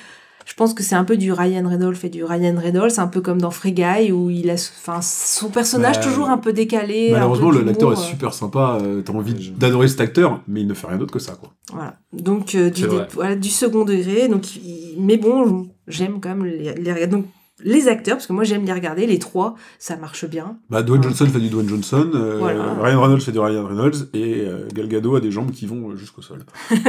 Je pense que c'est un peu du Ryan Reynolds et du Ryan Reynolds, un peu comme dans Free Guy où il a, enfin, son personnage Bah, toujours un peu décalé. Malheureusement, peu l'acteur est super sympa, euh, t'as envie d'adorer cet acteur, mais il ne fait rien d'autre que ça, quoi. Voilà. Donc euh, du, voilà, du second degré. Donc, il- mais bon, j'aime quand même les, les donc les acteurs parce que moi j'aime les regarder. Les trois, ça marche bien. Bah, Dwayne. Johnson fait du Dwayne Johnson, euh, Voilà. Ryan Reynolds fait du Ryan Reynolds, et euh, Gal Gadot a des jambes qui vont jusqu'au sol. (laughs)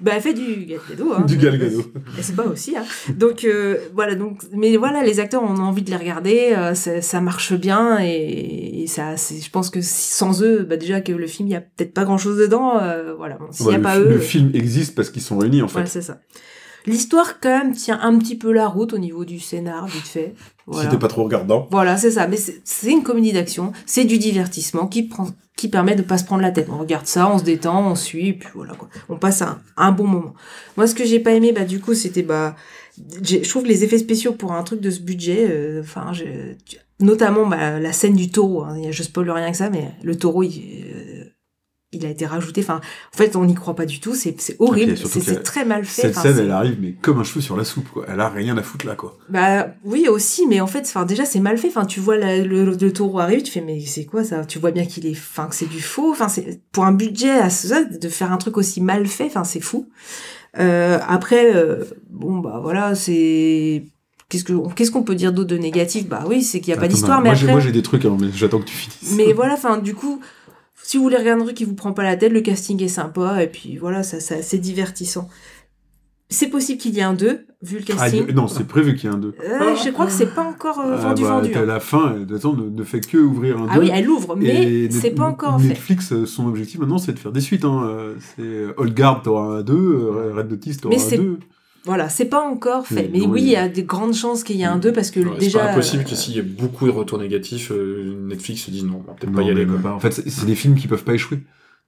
Bah, elle fait du Gal Gadot. Hein. Du Gal Gadot. Elle se bat aussi. Hein. Donc euh, voilà. Donc, mais voilà, les acteurs, on a envie de les regarder. euh, ça, ça marche bien et, et ça, je pense que sans eux, bah déjà que le film, il y a peut-être pas grand chose dedans. voilà. S'il Ouais, y a le, pas eux. le film existe parce qu'ils sont réunis, en fait. Voilà, c'est ça. L'histoire, quand même, tient un petit peu la route au niveau du scénar, vite fait. Voilà. Si t'es pas trop regardant. Voilà, c'est ça. Mais c'est une comédie d'action, c'est du divertissement qui prend, qui permet de pas se prendre la tête. On regarde ça, on se détend, on suit, et puis voilà quoi. On passe un, un bon moment. Moi, ce que j'ai pas aimé, bah du coup, c'était bah, je trouve les effets spéciaux pour un truc de ce budget, euh, enfin, tu- notamment bah, la scène du taureau. Hein, je spoil rien que ça, mais le taureau, il, euh, il a été rajouté. Enfin, en fait, on n'y croit pas du tout. C'est horrible. C'est très mal fait. Cette Enfin, scène, elle arrive, mais comme un cheveu sur la soupe, quoi. Elle a rien à foutre là, quoi. bah oui aussi, mais en fait, enfin déjà c'est mal fait. Enfin tu vois la- le, le taureau arrive, tu fais mais c'est quoi ça? Tu vois bien qu'il est, enfin que c'est du faux. Enfin c'est pour un budget à ça de faire un truc aussi mal fait. Enfin c'est fou. Euh, après euh, bon bah voilà c'est qu'est-ce que qu'est-ce qu'on peut dire d'autre de négatif? Bah oui c'est qu'il y a pas d'histoire, mais moi, j'ai- après Moi, j'ai des trucs, alors, mais j'attends que tu finisses. mais (laughs) voilà enfin du coup si vous voulez regarder un truc qui vous prend pas la tête, le casting est sympa et puis voilà ça, ça c'est divertissant. C'est possible qu'il y ait un 2, vu le Ah, casting. non, c'est prévu qu'il y ait un 2. Euh, je crois que c'est pas encore euh, vendu, vendu. hein. La fin, façon, ne, ne fait que ouvrir un 2. Ah oui, elle ouvre, mais c'est pas encore fait. Netflix, euh, son objectif maintenant, c'est de faire des suites. Hein. Euh, C'est Old Guard, t'auras un 2, euh, Red Notice, t'auras un c'est 2. Voilà, c'est pas encore fait. Oui, mais non, oui, il y a de grandes chances qu'il y ait un 2 parce que Ouais, déjà. c'est pas impossible euh, que s'il y ait beaucoup de retours négatifs, euh, Netflix se dise non, on va peut-être pas y aller. mais quoi. bah, en fait, c'est des films qui peuvent pas échouer.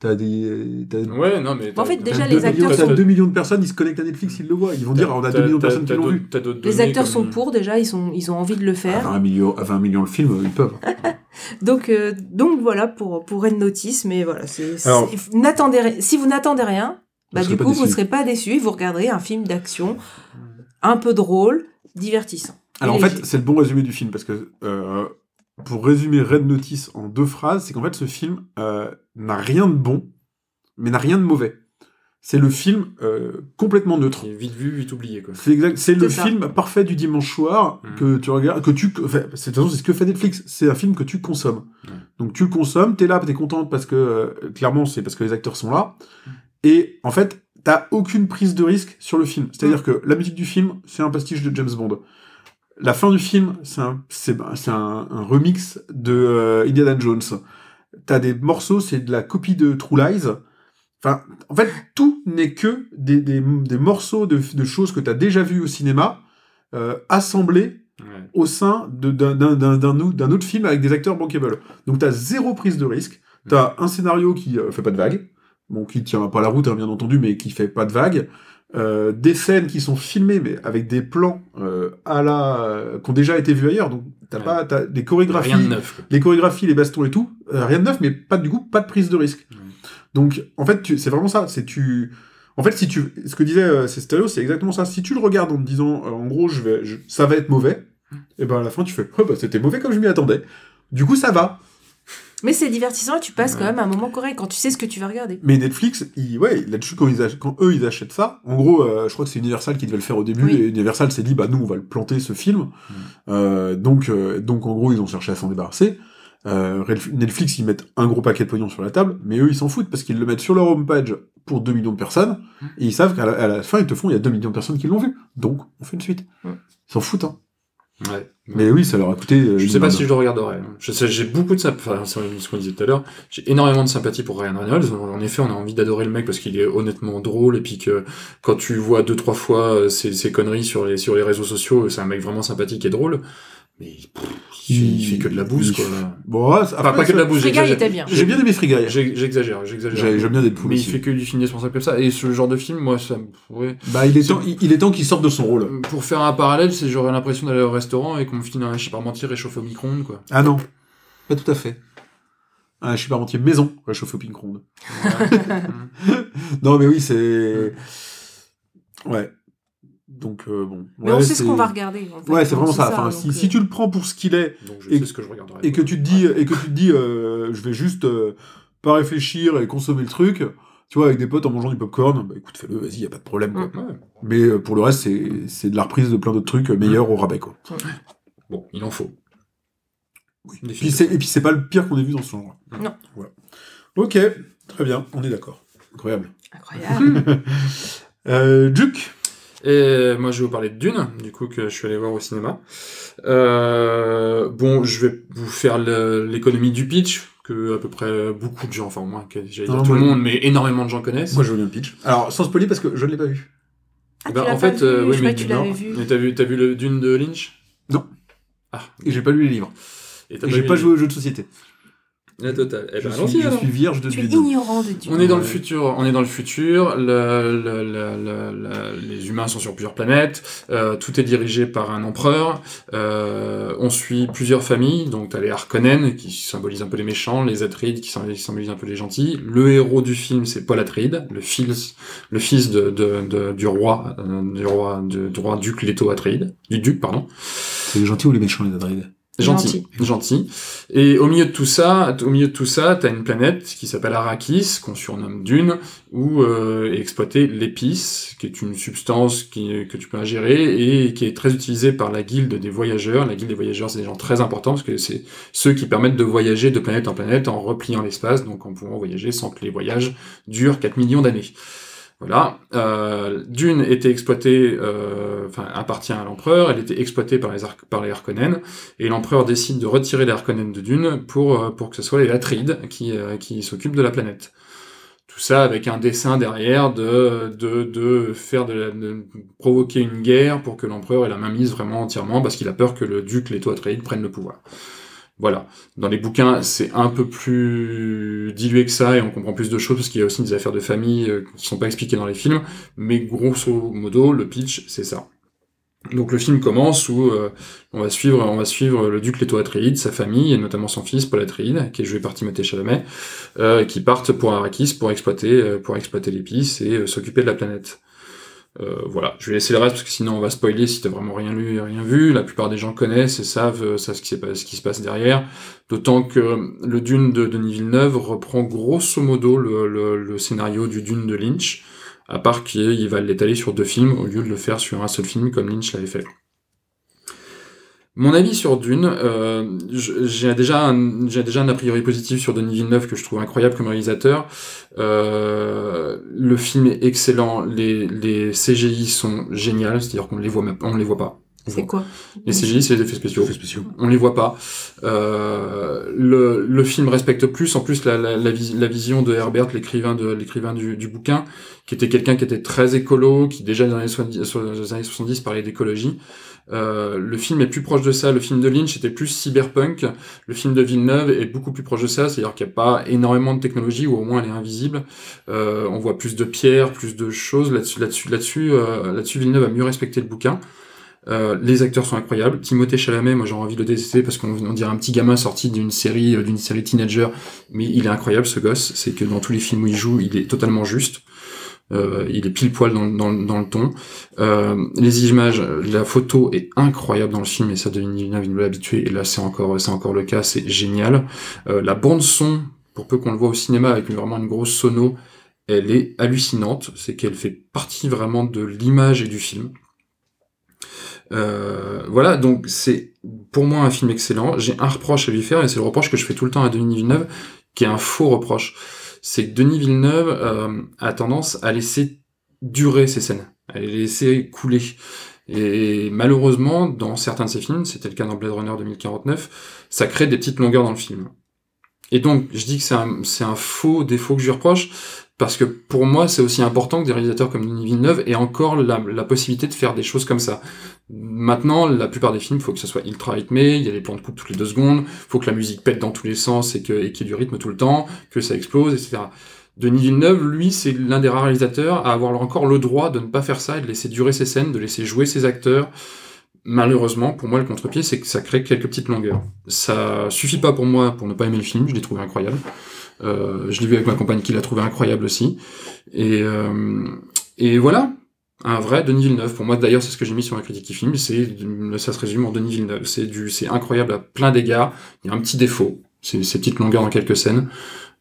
T'as des. T'as Ouais, non, mais. En fait, déjà, les acteurs t'as t'as- 2 millions de personnes, ils se connectent à Netflix, ils le voient. Ils vont dire, on a 2 t'as- millions de personnes qui l'ont vu. Les données acteurs comme- sont pour déjà, ils, sont, ils ont envie de le À faire. 20 millions, à 20 millions le film, ils peuvent. (laughs) Donc, euh, donc voilà pour, pour Red Notice, mais voilà. c'est Alors- n'attendez si vous n'attendez rien, bah, du coup, vous déçus. serez pas déçus. Vous regarderez un film d'action un peu drôle, divertissant. Alors en fait, c'est le bon résumé du film parce que euh, pour résumer Red Notice en deux phrases, c'est qu'en fait ce film euh, n'a rien de bon, mais n'a rien de mauvais. C'est le film euh, complètement neutre. Vite vu, vite oublié, quoi. C'est exact, c'est le ça. film parfait du dimanche soir Mm. que tu regardes, que tu, enfin, c'est de toute façon, c'est ce que fait Netflix. C'est un film que tu consommes. Donc tu le consommes, t'es là, t'es contente parce que euh, clairement c'est parce que les acteurs sont là. Et en fait, t'as aucune prise de risque sur le film. C'est-à-dire que la musique du film, c'est un pastiche de James Bond. La fin du film, c'est un, bah, c'est un, un remix de euh, Indiana Jones. T'as des morceaux, c'est de la copie de True Lies. Enfin, en fait, tout n'est que des, des, des morceaux de, de choses que t'as déjà vues au cinéma, euh, assemblés Ouais. au sein d'un autre d'un autre film avec des acteurs bankable. Donc t'as zéro prise de risque, t'as un scénario qui euh, fait pas de vagues, bon qui tient pas la route hein, bien entendu, mais qui fait pas de vagues, euh, des scènes qui sont filmées mais avec des plans euh, à la euh, qui ont déjà été vus ailleurs, donc t'as Ouais. pas t'as des chorégraphies, Rien de neuf, les chorégraphies, les bastons et tout, euh, rien de neuf, mais pas du coup pas de prise de risque. Ouais. Donc en fait tu- c'est vraiment ça, c'est tu En fait, si tu, ce que disait euh, c'est Stéréo, c'est exactement ça. Si tu le regardes en te disant, euh, en gros, je vais, je- ça va être mauvais, et ben à la fin tu fais, oh, bah, c'était mauvais comme je m'y attendais. Du coup, ça va. Mais c'est divertissant et tu passes Ouais. quand même un moment correct quand tu sais ce que tu vas regarder. Mais Netflix, ils, ouais, là-dessus, quand, ils ach- quand eux, ils achètent ça, en gros, euh, je crois que c'est Universal qui devait le faire au début, Oui. et Universal s'est dit, bah, nous, on va le planter, ce film. Euh, donc, euh, donc, en gros, ils ont cherché à s'en débarrasser. Euh, Netflix, ils mettent un gros paquet de pognon sur la table, mais eux, ils s'en foutent parce qu'ils le mettent sur leur homepage pour 2 millions de personnes, et ils savent qu'à la fin, ils te font, il y a 2 millions de personnes qui l'ont vu. Donc, on fait une suite. Mm. Ils s'en foutent, hein. Ouais. Mais oui, ça leur a coûté. euh, Je sais pas si je le regarderai. Je sais, j'ai beaucoup de sympathie, enfin, c'est ce qu'on disait tout à l'heure, j'ai énormément de sympathie pour Ryan Reynolds. En effet, on a envie d'adorer le mec parce qu'il est honnêtement drôle et puis que quand tu vois deux, trois fois euh, ses, ses conneries sur les, sur les réseaux sociaux, c'est un mec vraiment sympathique et drôle. Mais pff, il, fait, il fait que de la bouse, quoi. Bon, ouais, Enfin, après, pas que de la bouse, Frigga, il j'exagère. était bien. J'ai bien aimé Frigga. J'exagère, j'exagère. J'ai- J'aime bien Deadpool Mais il fait que du film responsable comme ça. Et ce genre de film, moi, ça me ouais. Bah, il est temps, il, il est temps qu'il sorte de son rôle. Pour faire un parallèle, c'est j'aurais l'impression d'aller au restaurant et qu'on me file un mentir réchauffé au micro-ondes, quoi. Ah non, pas tout à fait. Ah, je suis parmentier maison, réchauffé au ping ronde. (laughs) non, mais oui, c'est. Ouais. Donc, euh, bon. Mais Ouais, on sait ce qu'on va regarder. En fait. Ouais, c'est vraiment ça. Enfin, si, euh, si tu le prends pour ce qu'il est Et- ce que je regarderai. et que tu te dis, et que tu te dis, euh, je vais juste pas réfléchir et consommer le truc, tu vois, avec des potes en mangeant du popcorn, bah écoute, fais-le, vas-y, y a pas de problème. Quoi. Mm. Mais pour le reste, c'est c'est de la reprise de plein d'autres trucs meilleurs au rabais, quoi. Bon, il en faut. Oui. Et puis c'est pas le pire qu'on ait vu dans ce genre. Non. Voilà. Ok, très bien, on est d'accord. Incroyable. Incroyable. (laughs) Euh, Duke Et moi, je vais vous parler de Dune, du coup, que je suis allé voir au cinéma. Euh, bon, je vais vous faire l'économie du pitch, que à peu près beaucoup de gens, enfin au moins, que j'allais dire Non, tout le monde, mais énormément de gens connaissent. Moi je veux bien le pitch. Alors sans spoiler parce que je ne l'ai pas vu. Ah, Bah, en fait, vu euh, oui, je mais tu l'avais vu. Mais t'as vu, t'as vu le Dune de Lynch? Non. Ah. Et j'ai pas lu les livres. Et Et j'ai pas joué aux jeux de société. La totale. Eh je ben, suis, allons-y, je suis vierge de Tu es ignorant de Dieu. On est dans le futur. On est dans le futur. Le, le- le- le- le- les humains sont sur plusieurs planètes. euh, tout est dirigé par un empereur. euh, on suit plusieurs familles. Donc t'as les Harkonnen qui symbolisent un peu les méchants, les Atreides qui symbolisent, qui symbolisent un peu les gentils. Le héros du film c'est Paul Atreides, le fils, le fils de, de- de- du roi, euh, du roi, du, du roi duc Leto Atreides, du duc pardon. C'est les gentils ou les méchants les Adrede Gentil, gentil. Et au milieu de tout ça, au milieu de tout ça, t'as une planète qui s'appelle Arrakis, qu'on surnomme Dune, où euh, est exploitée l'épice, qui est une substance qui, que tu peux ingérer et qui est très utilisée par la guilde des voyageurs. La guilde des voyageurs, c'est des gens très importants parce que c'est ceux qui permettent de voyager de planète en planète en repliant l'espace, donc en pouvant voyager sans que les voyages durent 4 millions d'années. Voilà. Euh, Dune était exploitée, euh, appartient à l'empereur. Elle était exploitée par les Harkonnen et l'empereur décide de retirer les Harkonnen de Dune pour euh, pour que ce soit les Atreides qui euh, qui s'occupent de la planète. Tout ça avec un dessin derrière de de de faire de, la- de provoquer une guerre pour que l'empereur ait la main mise vraiment entièrement parce qu'il a peur que le duc Leto Atreides prenne le pouvoir. Voilà. Dans les bouquins, c'est un peu plus dilué que ça et on comprend plus de choses parce qu'il y a aussi des affaires de famille euh, qui sont pas expliquées dans les films. Mais grosso modo, le pitch, c'est ça. Donc le film commence où euh, on va suivre, on va suivre le duc Leto Atreides, sa famille et notamment son fils Paul Atreides, qui est joué par Timothée Chalamet, euh, qui partent pour Arrakis pour exploiter, pour exploiter l'épice et s'occuper de la planète. Euh, voilà, je vais laisser le reste parce que sinon on va spoiler si t'as vraiment rien lu et rien vu. La plupart des gens connaissent et savent, euh, ce, qui, se passe derrière. D'autant que le Dune de Denis Villeneuve reprend grosso modo le scénario du Dune de Lynch, à part qu'il va l'étaler sur deux films au lieu de le faire sur un seul film comme Lynch l'avait fait. Mon avis sur Dune, euh, j'ai déjà, un- j'ai déjà un a priori positif sur Denis Villeneuve que je trouve incroyable comme réalisateur. Euh, le film est excellent, les, les CGI sont géniales, c'est-à-dire qu'on les voit même, on les voit pas. C'est quoi? Les CGI, c'est les effets spéciaux. Effets spéciaux. On les voit pas. Euh, le, le film respecte plus, en plus, la, la, la, vis- la vision de Herbert, l'écrivain de l'écrivain du, du bouquin, qui était quelqu'un qui était très écolo, qui déjà dans les années 70, sur les années 70 parlait d'écologie. Euh, le film est plus proche de ça. Le film de Lynch était plus cyberpunk. Le film de Villeneuve est beaucoup plus proche de ça, c'est-à-dire qu'il n'y a pas énormément de technologie, ou au moins elle est invisible. Euh, on voit plus de pierres, plus de choses. Là-dessus, là-dessus, là-dessus, euh, là-dessus, Villeneuve a mieux respecté le bouquin. Les acteurs sont incroyables. Timothée Chalamet, moi j'ai envie de le détester parce qu'on on dirait un petit gamin sorti d'une série, d'une série teenager, mais il est incroyable ce gosse. C'est que dans tous les films où il joue, il est totalement juste. Euh, il est pile poil dans, le ton. Euh, les images, la photo est incroyable dans le film et ça Denis Villeneuve il nous l'a habitué et là c'est encore c'est encore le cas, c'est génial. Euh, la bande son, pour peu qu'on le voit au cinéma avec vraiment une grosse sono, elle est hallucinante. C'est qu'elle fait partie vraiment de l'image et du film. Euh, voilà, donc c'est pour moi un film excellent. J'ai un reproche à lui faire et c'est le reproche que je fais tout le temps à Denis Villeneuve, qui est un faux reproche. C'est que Denis Villeneuve euh, a tendance à laisser durer ses scènes, à les laisser couler. Et malheureusement, dans certains de ses films, c'était le cas dans Blade Runner 2049, ça crée des petites longueurs dans le film. Et donc, je dis que c'est un, faux défaut que je lui reproche, parce que pour moi, c'est aussi important que des réalisateurs comme Denis Villeneuve aient encore la possibilité de faire des choses comme ça. Maintenant, la plupart des films, faut que ça soit ultra rythmé, il y a des plans de coupe toutes les deux secondes, faut que la musique pète dans tous les sens et qu'il y ait du rythme tout le temps, que ça explose, etc. Denis Villeneuve, lui, c'est l'un des rares réalisateurs à avoir encore le droit de ne pas faire ça et de laisser durer ses scènes, de laisser jouer ses acteurs. Malheureusement, pour moi, le contre-pied, c'est que ça crée quelques petites longueurs. Ça suffit pas pour moi pour ne pas aimer le film, je l'ai trouvé incroyable. Euh, je l'ai vu avec ma compagne qui l'a trouvé incroyable aussi. Et, euh, et voilà, un vrai Denis Villeneuve. Pour moi, d'ailleurs, c'est ce que j'ai mis sur ma critique du film. C'est, ça se résume en Denis Villeneuve. C'est du, c'est incroyable à plein d'égards. Il y a un petit défaut. C'est ces petites longueurs dans quelques scènes.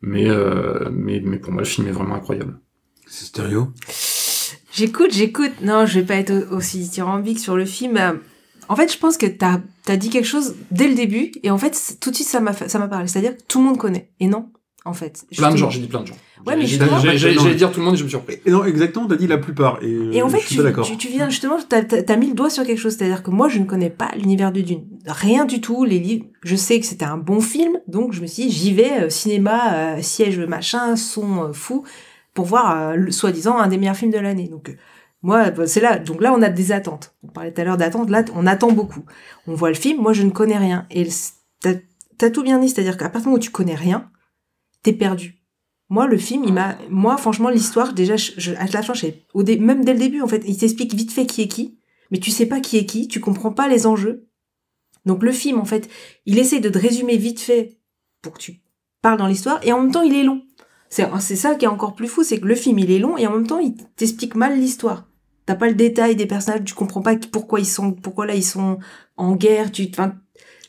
Mais, euh, mais, mais pour moi, le film est vraiment incroyable. C'est stéréo. J'écoute, j'écoute. Non, je vais pas être au- aussi dithyrambique sur le film. En fait, je pense que t'as as dit quelque chose dès le début, et en fait, tout de suite, ça m'a fait- ça m'a parlé. C'est-à-dire que tout le monde connaît. Et non, en fait. Plein de gens, j'ai dit plein de gens. Ouais, mais. J'allais dire tout le monde et je me suis surpris. Et non, exactement, t'as dit la plupart. Et, Et en fait, je suis tu, tu, tu viens justement, t'as as, mis le doigt sur quelque chose, c'est-à-dire que moi, je ne connais pas l'univers de Dune, rien du tout. Les livres, je sais que c'était un bon film, donc je me suis dit, j'y vais, euh, cinéma, euh, siège machin, son euh, fou, pour voir, euh, soi-disant, un des meilleurs films de l'année. Donc euh, moi, bah, c'est là. Donc là, on a des attentes. On parlait tout à l'heure d'attente. Là, on attend beaucoup. On voit le film. Moi, je ne connais rien. Et t'as as tout bien dit, c'est-à-dire qu'à partir du moment où tu connais rien, t'es perdu. Moi, le film, il m'a, moi, franchement, l'histoire, déjà, je, je- à la fin, je au dé- même dès le début, en fait, il t'explique vite fait qui est qui, mais tu sais pas qui est qui, tu comprends pas les enjeux. Donc, le film, en fait, il essaie de te résumer vite fait pour que tu parles dans l'histoire, et en même temps, il est long. C'est, c'est ça qui est encore plus fou, c'est que le film, il est long, et en même temps, il t'explique mal l'histoire. T'as pas le détail des personnages, tu comprends pas pourquoi ils sont, pourquoi là, ils sont en guerre, tu, enfin,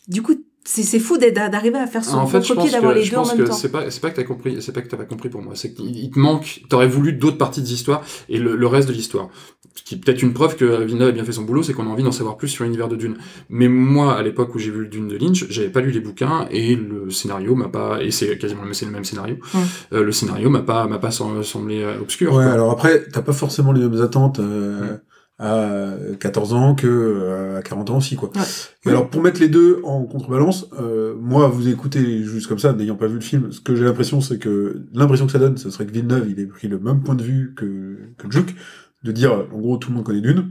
du coup, c'est, c'est fou d'arriver à faire son En fait, pense d'avoir les deux en même que temps. c'est pas, c'est pas que t'as compris, c'est pas que t'as pas compris pour moi, c'est qu'il il te manque, t'aurais voulu d'autres parties de l'histoire et le, le reste de l'histoire. Ce qui est peut-être une preuve que Villeneuve a bien fait son boulot, c'est qu'on a envie d'en savoir plus sur l'univers de Dune. Mais moi, à l'époque où j'ai vu le Dune de Lynch, j'avais pas lu les bouquins et le scénario m'a pas, et c'est quasiment le- même scénario, Mm. euh, le scénario m'a pas, m'a pas semblé euh, obscur. Ouais, quoi. alors après, t'as pas forcément les mêmes attentes euh, Mm. À 14 ans que euh, à 40 ans aussi, quoi. Ouais. Et alors, pour mettre les deux en contrebalance, euh, moi, vous écoutez juste comme ça, n'ayant pas vu le film, ce que j'ai l'impression, c'est que l'impression que ça donne, ce serait que Villeneuve, il ait pris le même point de vue que, que Juke, de dire, en gros, tout le monde connaît Dune.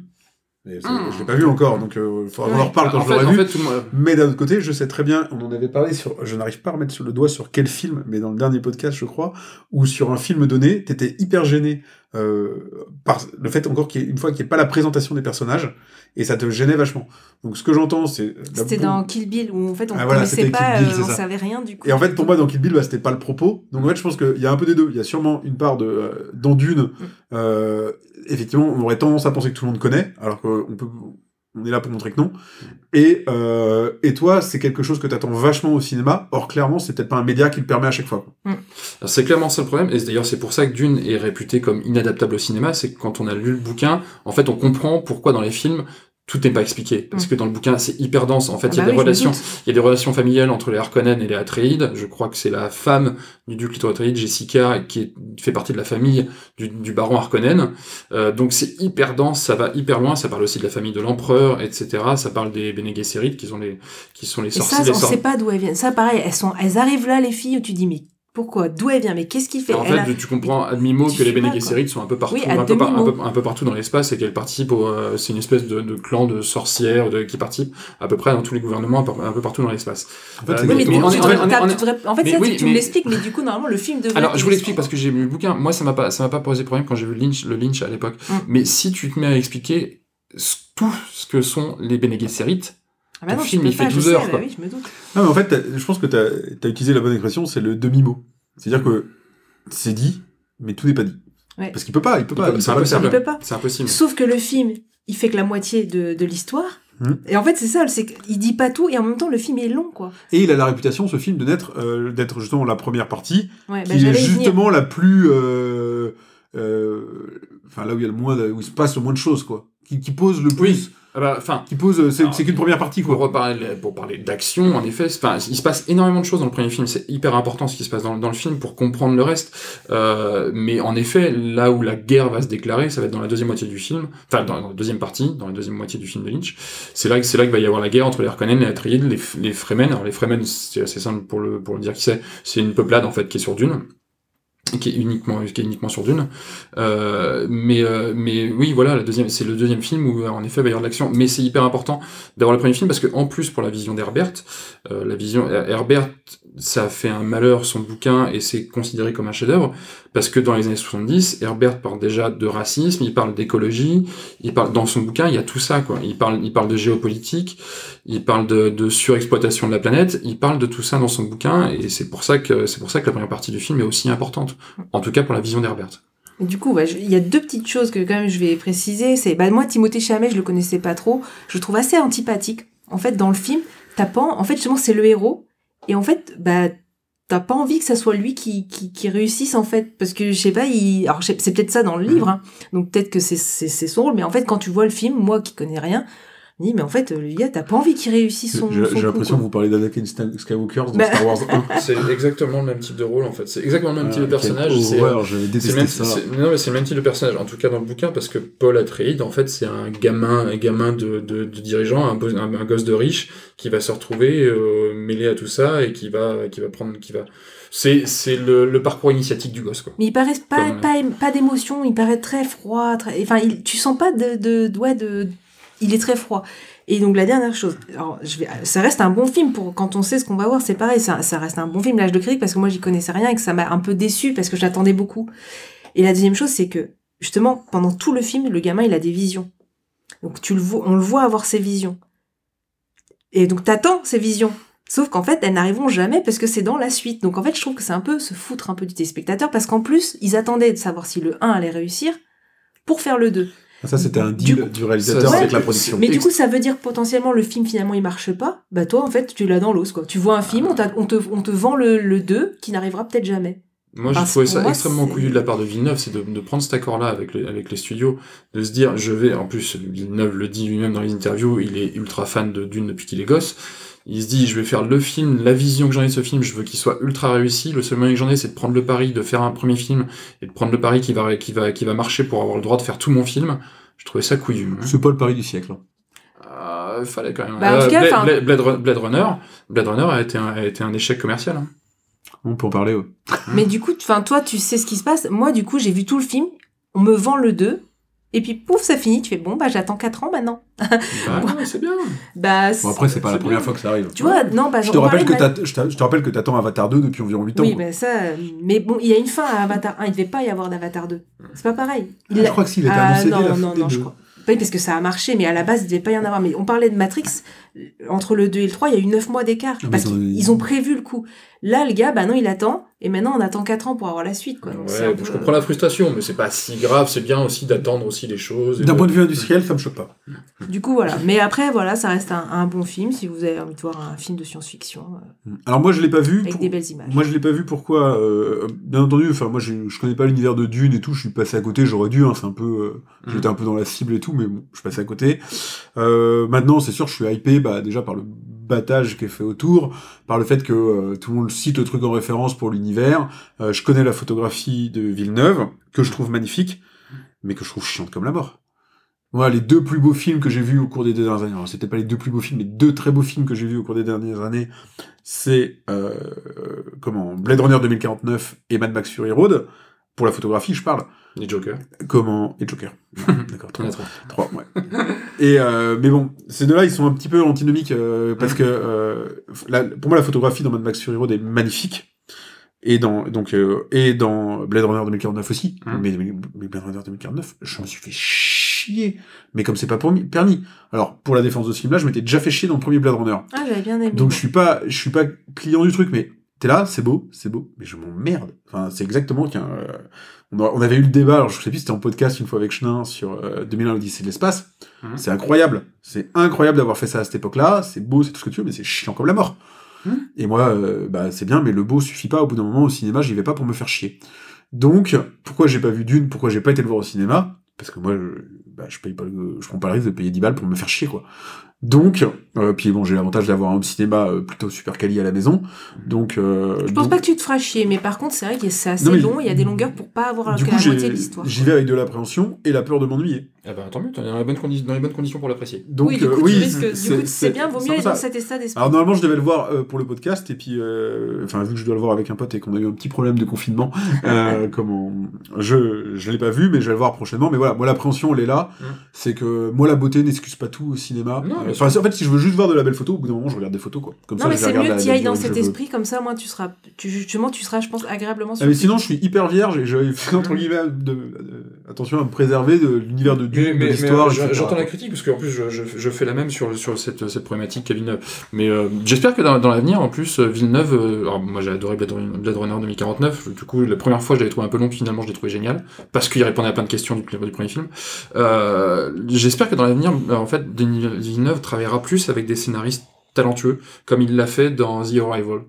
Et ça, Mm. Je l'ai pas vu encore, donc euh, faudra qu'on Ouais. en reparle quand en je l'aurai vu. fait, monde- Mais d'un autre côté, je sais très bien, on en avait parlé sur, je n'arrive pas à remettre sur le doigt sur quel film, mais dans le dernier podcast, je crois, où sur un film donné, t'étais hyper gêné euh, par le fait encore qu'il y ait, une fois qu'il n'y ait pas la présentation des personnages, et ça te gênait vachement. Donc ce que j'entends, c'est... C'était dans Kill Bill où en fait on Ah, voilà, connaissait pas, Bill, euh, on savait rien du coup. Et en fait, pour moi, dans Kill Bill, bah, c'était pas le propos. Donc en fait, je pense qu'il y a un peu des deux. Il y a sûrement une part de euh, dans Dune. Euh, effectivement, on aurait tendance à penser que tout le monde connaît, alors qu'on peut, on est là pour montrer que non. Et euh, et toi, c'est quelque chose que t'attends vachement au cinéma. Or, clairement, c'est peut-être pas un média qui le permet à chaque fois. Alors, C'est clairement ça le problème, et d'ailleurs c'est pour ça que Dune est réputé comme inadaptable au cinéma, c'est que quand on a lu le bouquin, en fait on comprend pourquoi dans les films tout n'est pas expliqué, parce Mm. que dans le bouquin c'est hyper dense. En fait, Ah il y a bah des oui, relations, il y a des relations familiales entre les Harkonnen et les Atreides. Je crois que c'est la femme du duc Leto Atreides, Jessica, qui est- fait partie de la famille du, du baron Harkonnen. Euh, donc c'est hyper dense, ça va hyper loin. Ça parle aussi de la famille de l'empereur, etc. Ça parle des Bene Gesserit, qui sont les qui sont les Et ça, sorciers. on les sor- sait pas d'où elles viennent. Ça, pareil, elles sont, elles arrivent là, les filles, où tu dis mais pourquoi, d'où elle vient, mais qu'est-ce qu'il fait En fait, a- tu comprends à demi-mot que les Bene. Gesserit sont un peu partout, Oui, un, peu par- un, peu, un peu partout dans l'espace et qu'elles participent au, euh, c'est une espèce de, de clan de sorcières de, qui participent à peu près dans tous les gouvernements, un peu, un peu partout dans l'espace. En fait, Euh, tu, me l'expliques, mais du coup, normalement, le film devrait. Alors, je vous l'explique parce que j'ai lu le bouquin. Moi, ça m'a pas, ça m'a pas posé problème quand j'ai vu Lynch, le Lynch à l'époque. Mm. Mais si tu te mets à expliquer tout ce que sont les Bene Gesserit, Ah bah ton non, je film, il fait pas, je 12 sais, heures, bah quoi. oui, je me doute. Non, mais en fait, je pense que tu as, utilisé la bonne expression, c'est le demi-mot. C'est-à-dire que c'est dit, mais tout n'est pas dit. Ouais. Parce qu'il peut pas, il peut pas. il C'est pas impossible. C'est. Sauf que le film, il fait que la moitié de, de l'histoire. Hmm. Et en fait, c'est ça, c'est qu'il dit pas tout et en même temps, le film est long, quoi. Et il a la réputation, ce film, de n'être euh, d'être justement la première partie, Ouais, bah, qui est justement la plus, euh, euh, enfin là où il y a le moins, de- où il se passe le moins de choses, quoi. Qui, qui pose le plus, Oui. Ah bah, Enfin, qui pose, euh, c'est qu'une première partie, pour quoi. reparler, pour parler d'action, en effet, enfin, il se passe énormément de choses dans le premier film. C'est hyper important ce qui se passe dans, dans le film pour comprendre le reste. Euh, mais en effet, là où la guerre va se déclarer, ça va être dans la deuxième moitié du film, enfin dans, dans la deuxième partie, dans la deuxième moitié du film de Lynch. C'est là que c'est là qu'il va y avoir la guerre entre les Harkonnen, les Atreides, les, les Fremen. Alors les Fremen, c'est assez simple pour le pour le dire qui c'est. C'est une peuplade en fait qui est sur Dune qui est uniquement qui est uniquement sur Dune. Euh, mais euh, mais oui voilà la deuxième c'est le deuxième film où euh, en effet il va y avoir de l'action. Mais c'est hyper important d'avoir le premier film parce que en plus pour la vision d'Herbert euh, la vision Herbert ça a fait un malheur son bouquin et c'est considéré comme un chef-d'œuvre parce que dans les années 70 Herbert parle déjà de racisme il parle d'écologie il parle dans son bouquin il y a tout ça quoi. Il parle il parle de géopolitique il parle de, de surexploitation de la planète il parle de tout ça dans son bouquin et c'est pour ça que c'est pour ça que la première partie du film est aussi importante en tout cas pour la vision d'Herbert Du coup, il y a deux petites choses que quand même je vais préciser. C'est, bah, moi, Timothée Chalamet, je le connaissais pas trop. Je le trouve assez antipathique. En fait, dans le film, t'as pas, en fait, justement, c'est le héros. Et en fait, bah, t'as pas envie que ça soit lui qui, qui, qui réussisse, en fait. Parce que, je sais pas, il, alors, c'est peut-être ça dans le livre, hein. Donc, peut-être que c'est, c'est, c'est son rôle. Mais en fait, quand tu vois le film, moi qui connais rien, dis, mais en fait, le gars, t'as pas envie qu'il réussisse son, J'ai l'impression que vous parlez d'Anakin Skywalker dans Bah. Star Wars 1. (laughs) c'est exactement le même type de rôle en fait c'est exactement le même type de Ah, personnage c'est horreur, j'avais C'est le détesté même, ça. c'est- non, mais c'est le même type de personnage, en tout cas dans le bouquin, parce que Paul Atreides, en fait, c'est un gamin, un gamin de, de, de dirigeant, un, bo- un, un gosse de riche, qui va se retrouver euh, mêlé à tout ça et qui va, qui va prendre, qui va. C'est, c'est le, le parcours initiatique du gosse, quoi. Mais il paraît pas, Comme- pas, pas d'émotion, il paraît très froid. Très... Enfin, il, tu sens pas de, de, de, ouais, de. Il est très froid. Et donc la dernière chose, alors je vais, ça reste un bon film pour quand on sait ce qu'on va voir, c'est pareil, ça, ça reste un bon film l'âge de critique parce que moi j'y connaissais rien et que ça m'a un peu déçu parce que j'attendais beaucoup. Et la deuxième chose, c'est que justement pendant tout le film, le gamin il a des visions. Donc tu le vois, on le voit avoir ses visions. Et donc t'attends ces visions. Sauf qu'en fait, elles n'arriveront jamais parce que c'est dans la suite. Donc en fait, je trouve que c'est un peu se foutre un peu du téléspectateur parce qu'en plus, ils attendaient de savoir si le 1 allait réussir pour faire le 2. Ça, c'était un Du deal coup- du réalisateur Ça, avec la production. Mais du coup, ça veut dire potentiellement le film finalement il marche pas. Bah toi, en fait, tu l'as dans l'os quoi. Tu vois un film, on, te, on te vend le, le 2 qui n'arrivera peut-être jamais. Moi, j'ai trouvé ça moi, extrêmement couillu de la part de Villeneuve, c'est de, de prendre cet accord-là avec les, avec les studios, de se dire, je vais, en plus, Villeneuve le dit lui-même dans les interviews, il est ultra fan de Dune depuis qu'il est gosse. Il se dit, je vais faire le film, la vision que j'en ai de ce film, je veux qu'il soit ultra réussi. Le seul moyen que j'en ai, c'est de prendre le pari de faire un premier film et de prendre le pari qui va, qui va, qui va marcher pour avoir le droit de faire tout mon film. Je trouvais ça couillu. hein. C'est pas le pari du siècle. hein. Euh, fallait quand même. Bah, en tout cas, Blade, enfin- Blade- Blade Run- Blade Runner, Blade Runner a été un, a été un échec commercial. hein. On peut en parler, ouais. Mais du coup, enfin toi, tu sais ce qui se passe. Moi, du coup, j'ai vu tout le film. On me vend le 2. Et puis, pouf, ça finit. Tu fais, bon, bah, j'attends 4 ans maintenant. Bah, (laughs) ouais, c'est bien. Bah, Bon, après, c'est pas la première bien. fois que ça arrive. tu vois, non, bah, Je te rappelle que t'as- je t'a- je te rappelle que t'attends Avatar 2 depuis environ 8 ans. Oui, mais ça. euh, Mais bon, il y a une fin à Avatar 1. Il devait pas y avoir d'Avatar 2. C'est pas pareil. Il Ah, je crois que s'il était Ah, annoncé non, dès la non, non, non, je crois. Oui, parce que ça a marché, mais à la base, il devait pas y en avoir. Mais on parlait de Matrix, euh, entre le 2 et le 3, il y a eu 9 mois d'écart. Ah, parce ont- qu'ils ils ont prévu le coup. Là, le gars, bah non, il attend. Et maintenant, on attend 4 ans pour avoir la suite, quoi. Donc, c'est Ouais, peu- je comprends la frustration, mais c'est pas si grave, c'est bien aussi d'attendre aussi les choses. et D'un point de vue industriel, ça me choque pas. Du coup, voilà. Mais après, voilà, ça reste un, un bon film si vous avez envie de voir un film de science-fiction euh, Alors moi, je l'ai pas vu. avec pour- des belles images. Moi, je l'ai pas vu. Pourquoi euh, Bien entendu. Enfin, moi, je, je connais pas l'univers de Dune et tout. Je suis passé à côté. J'aurais dû. Hein, c'est un peu. euh, Mhm. J'étais un peu dans la cible et tout, mais bon, je suis passé à côté. Euh, maintenant, c'est sûr, je suis hypé. Bah, déjà par le battage qui est fait autour, par le fait que euh, tout le monde cite le truc en référence pour l'univers. Euh, je connais la photographie de Villeneuve que je trouve magnifique, mais que je trouve chiante comme la mort. Moi, les deux plus beaux films que j'ai vus au cours des deux dernières années, c'était pas les deux plus beaux films, mais deux très beaux films que j'ai vus au cours des dernières années, c'est euh, comment Blade Runner 2049 et Mad Max Fury Road. Pour la photographie, je parle. Les Jokers. Comment et Joker. (laughs) D'accord. Trois, trois. ouais. Et euh, mais bon, ces deux-là, ils sont un petit peu antinomiques euh, parce que euh, la- pour moi, la photographie dans Mad Max Fury Road est magnifique. Et dans donc euh, et dans Blade Runner 2049 aussi. Mhm. Mais, mais, mais Blade Runner 2049, je me suis fait chier. Mais comme c'est pas permis, permis. Alors pour la défense de ce film-là, je m'étais déjà fait chier dans le premier Blade Runner. Ah, j'avais bien aimé. Donc je suis pas, je suis pas client du truc, mais T'es là, c'est beau, c'est beau, mais je m'emmerde. Enfin, c'est exactement qu'un. euh, on, avait eu le débat, alors je sais plus, si c'était en podcast une fois avec Chenin sur euh, 2001 l'Odyssée de l'espace. Mhm. C'est incroyable. C'est incroyable d'avoir fait ça à cette époque-là. C'est beau, c'est tout ce que tu veux, mais c'est chiant comme la mort. Mhm. Et moi, euh, bah, c'est bien, mais le beau suffit pas. Au bout d'un moment, au cinéma, j'y vais pas pour me faire chier. Donc, pourquoi j'ai pas vu Dune? Pourquoi j'ai pas été le voir au cinéma? Parce que moi, je, bah, je paye pas le, je prends pas le risque de payer 10 balles pour me faire chier, quoi. Donc, euh, puis bon, j'ai l'avantage d'avoir un home cinéma euh, plutôt super quali à la maison. Donc, euh, Je pense donc- pas que tu te feras chier, mais par contre, c'est vrai que c'est assez Non, mais- long, il y a des longueurs pour pas avoir du que coup, la moitié j'ai- de l'histoire. j'y vais avec de l'appréhension et la peur de m'ennuyer. Ah bah tant mieux, t'es dans, dans les bonnes conditions pour l'apprécier. Donc, oui, du euh, coup, oui, tu risques, c'est- du coup, c'est bien, vaut mieux aller dans cet état d'esprit. Alors normalement je devais le voir euh, pour le podcast et puis euh, enfin vu que je dois le voir avec un pote et qu'on a eu un petit problème de confinement, (laughs) euh, comment je je l'ai pas vu mais je vais le voir prochainement mais voilà moi l'appréhension elle est là Mm. c'est que moi la beauté n'excuse pas tout au cinéma. Non, Euh, Enfin en fait si je veux juste voir de la belle photo au bout d'un moment je regarde des photos quoi. Comme Non, ça mais c'est mieux la- que tu la ailles dans cet esprit, comme ça, moi, tu seras, tu, justement, tu seras, je pense, agréablement Ah, mais surpris. sinon je suis hyper vierge et j'ai fait entre guillemets de, de- attention à me préserver de l'univers de Dune, Mais, de l'histoire. j'entends la critique parce qu'en plus je, je, je fais la même sur, sur cette, cette problématique qu'à Villeneuve. Mais euh, j'espère que dans, dans l'avenir, en plus, Villeneuve, euh, alors moi j'ai adoré Blade Runner, Blade Runner 2049. Du coup, la première fois je l'avais trouvé un peu long, finalement je l'ai trouvé génial parce qu'il répondait à plein de questions du, du premier film. Euh, j'espère que dans l'avenir, en fait, Denis Villeneuve travaillera plus avec des scénaristes talentueux, comme il l'a fait dans The Arrival.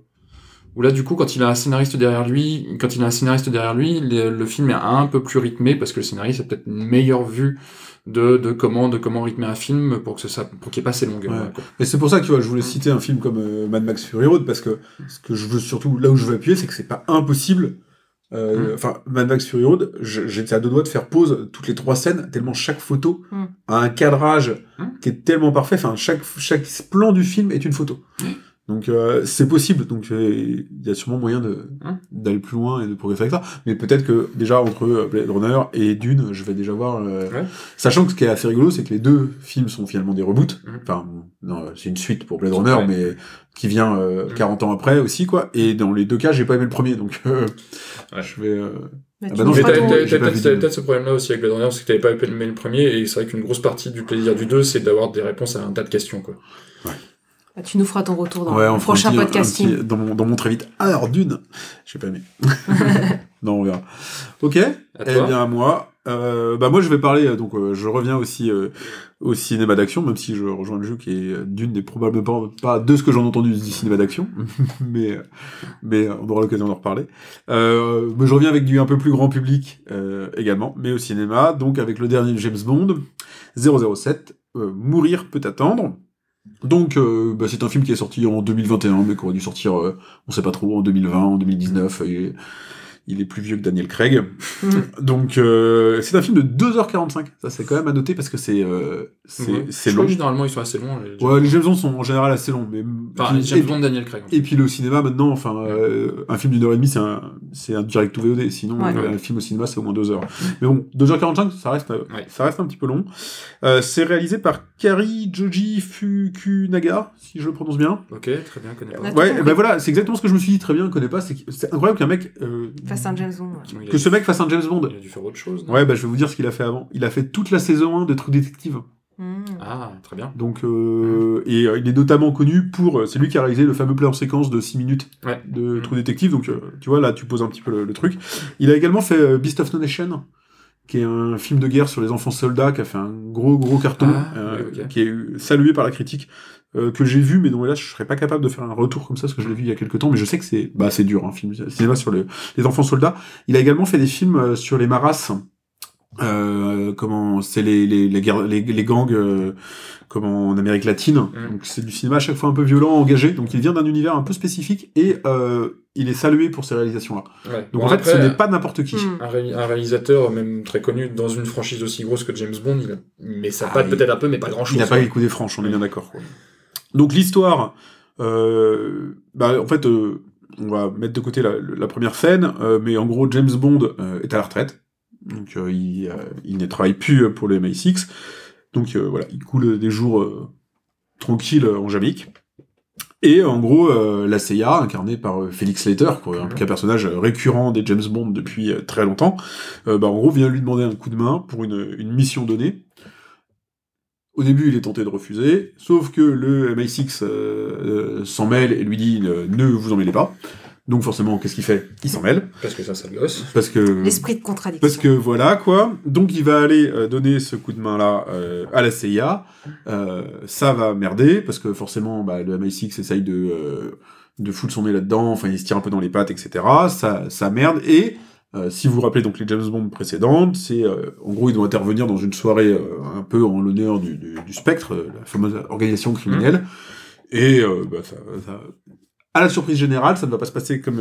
Où là, du coup, quand il a un scénariste derrière lui, quand il a un scénariste derrière lui, le, film est un peu plus rythmé parce que le scénariste a peut-être une meilleure vue de, de comment de comment rythmer un film pour que ça pour qu'il n'y ait pas ces longueurs. Ouais. Et c'est pour ça que je voulais citer un film comme euh, Mad Max Fury Road parce que ce que je veux surtout là où je veux appuyer, c'est que c'est pas impossible. Euh, Mm. Enfin, Mad Max Fury Road, j'étais à deux doigts de faire pause toutes les trois scènes tellement chaque photo Mm. a un cadrage Mm. qui est tellement parfait. Enfin, chaque chaque plan du film est une photo. Donc euh, c'est possible. Donc euh, il y a sûrement moyen de d'aller plus loin et de progresser avec ça. Mais peut-être que déjà entre euh, Blade Runner et Dune, je vais déjà voir. euh, Ouais. Sachant que ce qui est assez rigolo, c'est que les deux films sont finalement des reboots. Enfin, c'est une suite pour Blade Runner, Ouais. mais qui vient euh, Mhm. 40 ans après aussi, quoi. Et dans les deux cas, j'ai pas aimé le premier, donc euh, Ouais. je vais. euh, Bah, Ah bah non, Mais t'as peut-être ce problème-là aussi avec Blade Runner, c'est que t'avais pas aimé le premier, et c'est vrai qu'une grosse partie du plaisir du 2, c'est d'avoir des réponses à un tas de questions. Quoi. bah, tu nous feras ton retour dans ouais, le prochain petit- dans, mon, dans mon très vite. Ah, alors Dune, j'ai pas aimé. (laughs) non, on verra. Ok. À Eh toi bien, moi, euh, bah moi, je vais parler. euh, Donc, euh, je reviens aussi euh, au cinéma d'action, même si je rejoins le jeu qui est euh, d'une des probablement pas de ce que j'en ai entendu du cinéma d'action, (laughs) mais euh, mais on aura l'occasion d'en reparler. Euh, mais je reviens avec du un peu plus grand public euh, également, mais au cinéma, donc avec le dernier James Bond 007, euh, Mourir peut attendre. Donc, euh, bah, c'est un film qui est sorti en 2021, mais qui aurait dû sortir, euh, on sait pas trop, en 2020, en 2019. et il est plus vieux que Daniel Craig. Mm. (laughs) Donc, euh, c'est un film de 2h45. Ça, c'est quand même à noter parce que c'est euh, c'est Ouais. long. que généralement ils sont assez longs. Les... Ouais, les James Bond sont en général assez longs. Mais... Enfin, les James Bond, Daniel Craig. et puis le cinéma maintenant, enfin, euh, un film d'une heure et demie, c'est un, c'est un direct ou VOD. Sinon, Ouais. euh, un film au cinéma, c'est au moins deux heures. Mais bon, 2h45, ça reste, euh, Ouais. ça reste un petit peu long. Euh, c'est réalisé par Kari Joji Fukunaga, si je le prononce bien. Ok, très bien, connais pas. Ouais. Ben voilà, c'est exactement ce que je me suis dit très bien, je connais pas. C'est incroyable qu'un mec, euh, Un James Bond. ouais. Que ce mec fasse un James Bond. Il a dû faire autre chose. non Ouais, bah je vais vous dire ce qu'il a fait avant. Il a fait toute la saison 1 de True Detective. Mm. Ah, très bien. Donc, euh, et euh, il est notamment connu pour. euh, c'est lui qui a réalisé le fameux plan séquence de 6 minutes Ouais. de Mm. True Detective. Donc, euh, tu vois, là, tu poses un petit peu le, le truc. Il a également fait euh, Beast of No Nation, qui est un film de guerre sur les enfants soldats, qui a fait un gros, gros carton, Ah, euh, oui, qui est salué par la critique. Euh, que j'ai vu, mais dont là je serais pas capable de faire un retour comme ça, parce que je l'ai vu il y a quelques temps, mais je sais que c'est bah, c'est dur, un film cinéma sur le- les enfants soldats. Il a également fait des films euh, sur les maras, euh, comment c'est les, les, les, guerres- les, les gangs euh, comment en Amérique latine. Mm. Donc c'est du cinéma à chaque fois un peu violent, engagé. Donc il vient d'un univers un peu spécifique et euh, il est salué pour ces réalisations-là. Ouais. Donc Bon, en fait, ce n'est pas n'importe qui. Mm. un, ré- un réalisateur, même très connu, dans une franchise aussi grosse que James Bond, il a... mais ça Ah, patte peut-être un peu, mais pas grand-chose. Il n'a pas les coups des franches, on est bien d'accord. Donc l'histoire, euh, bah, en fait, euh, on va mettre de côté la, la première scène, euh, mais en gros, James Bond euh, est à la retraite. Donc euh, il, euh, il ne travaille plus pour le MI6. Donc euh, voilà, il coule des jours euh, tranquilles en Jamaïque. Et en gros, euh, la CIA, incarnée par euh, Felix Leiter, quoi, un, qui est un personnage récurrent des James Bond depuis euh, très longtemps, euh, bah, en gros, vient lui demander un coup de main pour une, une mission donnée. Au début, il est tenté de refuser, sauf que le MI6 euh, euh, s'en mêle et lui dit euh, ne vous en mêlez pas. Donc forcément, qu'est-ce qu'il fait? Il s'en mêle. Parce que ça, ça le gosse. Parce que... L'esprit de contradiction. Parce que voilà quoi, donc il va aller euh, donner ce coup de main là euh, à la CIA. Euh, ça va merder parce que forcément bah, le MI6 essaye de euh, de foutre son nez là-dedans. Enfin il se tire un peu dans les pattes, etc. Ça ça merde et euh, si vous vous rappelez donc les James Bond précédentes, c'est euh, en gros ils doivent intervenir dans une soirée euh, un peu en l'honneur du, du, du Spectre, la fameuse organisation criminelle. Et bah, ça, ça- à la surprise générale, ça ne va pas se passer comme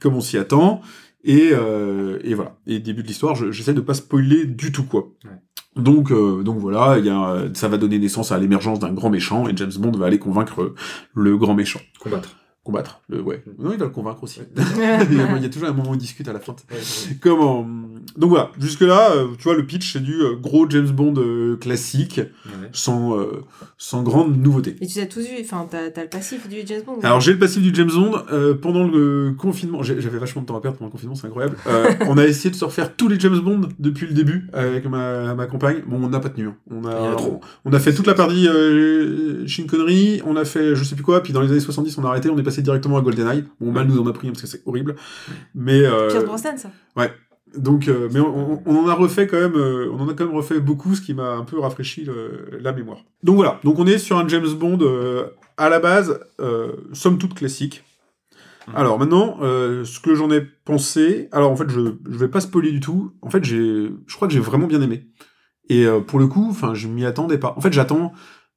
comme on s'y attend. Et, et voilà. Et début de l'histoire, je- j'essaie de pas spoiler du tout quoi. Ouais. Donc donc voilà, il y a, ça va donner naissance à l'émergence d'un grand méchant et James Bond va aller convaincre le grand méchant, Combattre. Combattre. Le, ouais. Non, il va le convaincre aussi. (laughs) (laughs) Il y a toujours un moment où ils discutent à la fin. Comment Donc voilà, jusque là, tu vois, le pitch c'est du euh, gros James Bond euh, classique, Ouais. sans euh, sans grande nouveauté. Et tu as tous vu, enfin, t'as t'as le passif du James Bond. Alors j'ai le passif du James Bond euh, pendant le confinement. J'avais vachement de temps à perdre pendant le confinement, c'est incroyable. Euh, (laughs) on a essayé de se refaire tous les James Bond depuis le début avec ma, ma compagne. Bon, on n'a pas tenu. hein. On a a trop. on a fait toute la partie euh, Connery, on a fait je sais plus quoi, puis dans les années 70 on a arrêté, on est passé directement à GoldenEye. Bon, mal nous en a pris hein, parce que c'est horrible. Mais euh, Pierce Brosnan, ça. donc, euh, mais on, en a refait quand même, euh, on en a quand même refait beaucoup, ce qui m'a un peu rafraîchi le- la mémoire. Donc voilà, donc on est sur un James Bond euh, à la base, euh, somme toute classique. Mhm. Alors maintenant, euh, ce que j'en ai pensé, alors en fait je je vais pas spoiler du tout. En fait j'ai, je crois que j'ai vraiment bien aimé. Et euh, pour le coup, enfin je m'y attendais pas. En fait j'attends,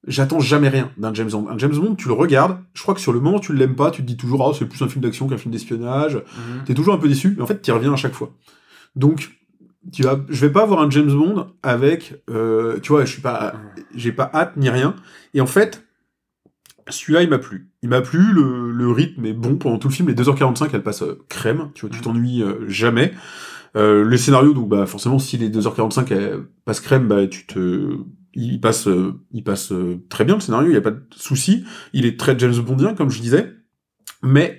j'attends jamais rien d'un James Bond. Un James Bond, tu le regardes, je crois que sur le moment tu l'aimes pas, tu te dis toujours ah c'est plus un film d'action qu'un film d'espionnage. Mhm. T'es toujours un peu déçu, mais en fait, t'y reviens à chaque fois. Donc, tu vas, je vais pas avoir un James Bond avec, euh, tu vois, je suis pas, j'ai pas hâte ni rien. Et en fait, celui-là, il m'a plu. Il m'a plu, le, le rythme est bon pendant tout le film. Les 2h45, elle passe euh, crème, tu vois, tu Mhm. t'ennuies euh, jamais. Euh, le scénario, donc, bah, forcément, si les 2h45 elles passent crème, bah, tu te, il passe, euh, euh, très bien le scénario, il y a pas de souci. Il est très James Bondien, comme je disais. Mais,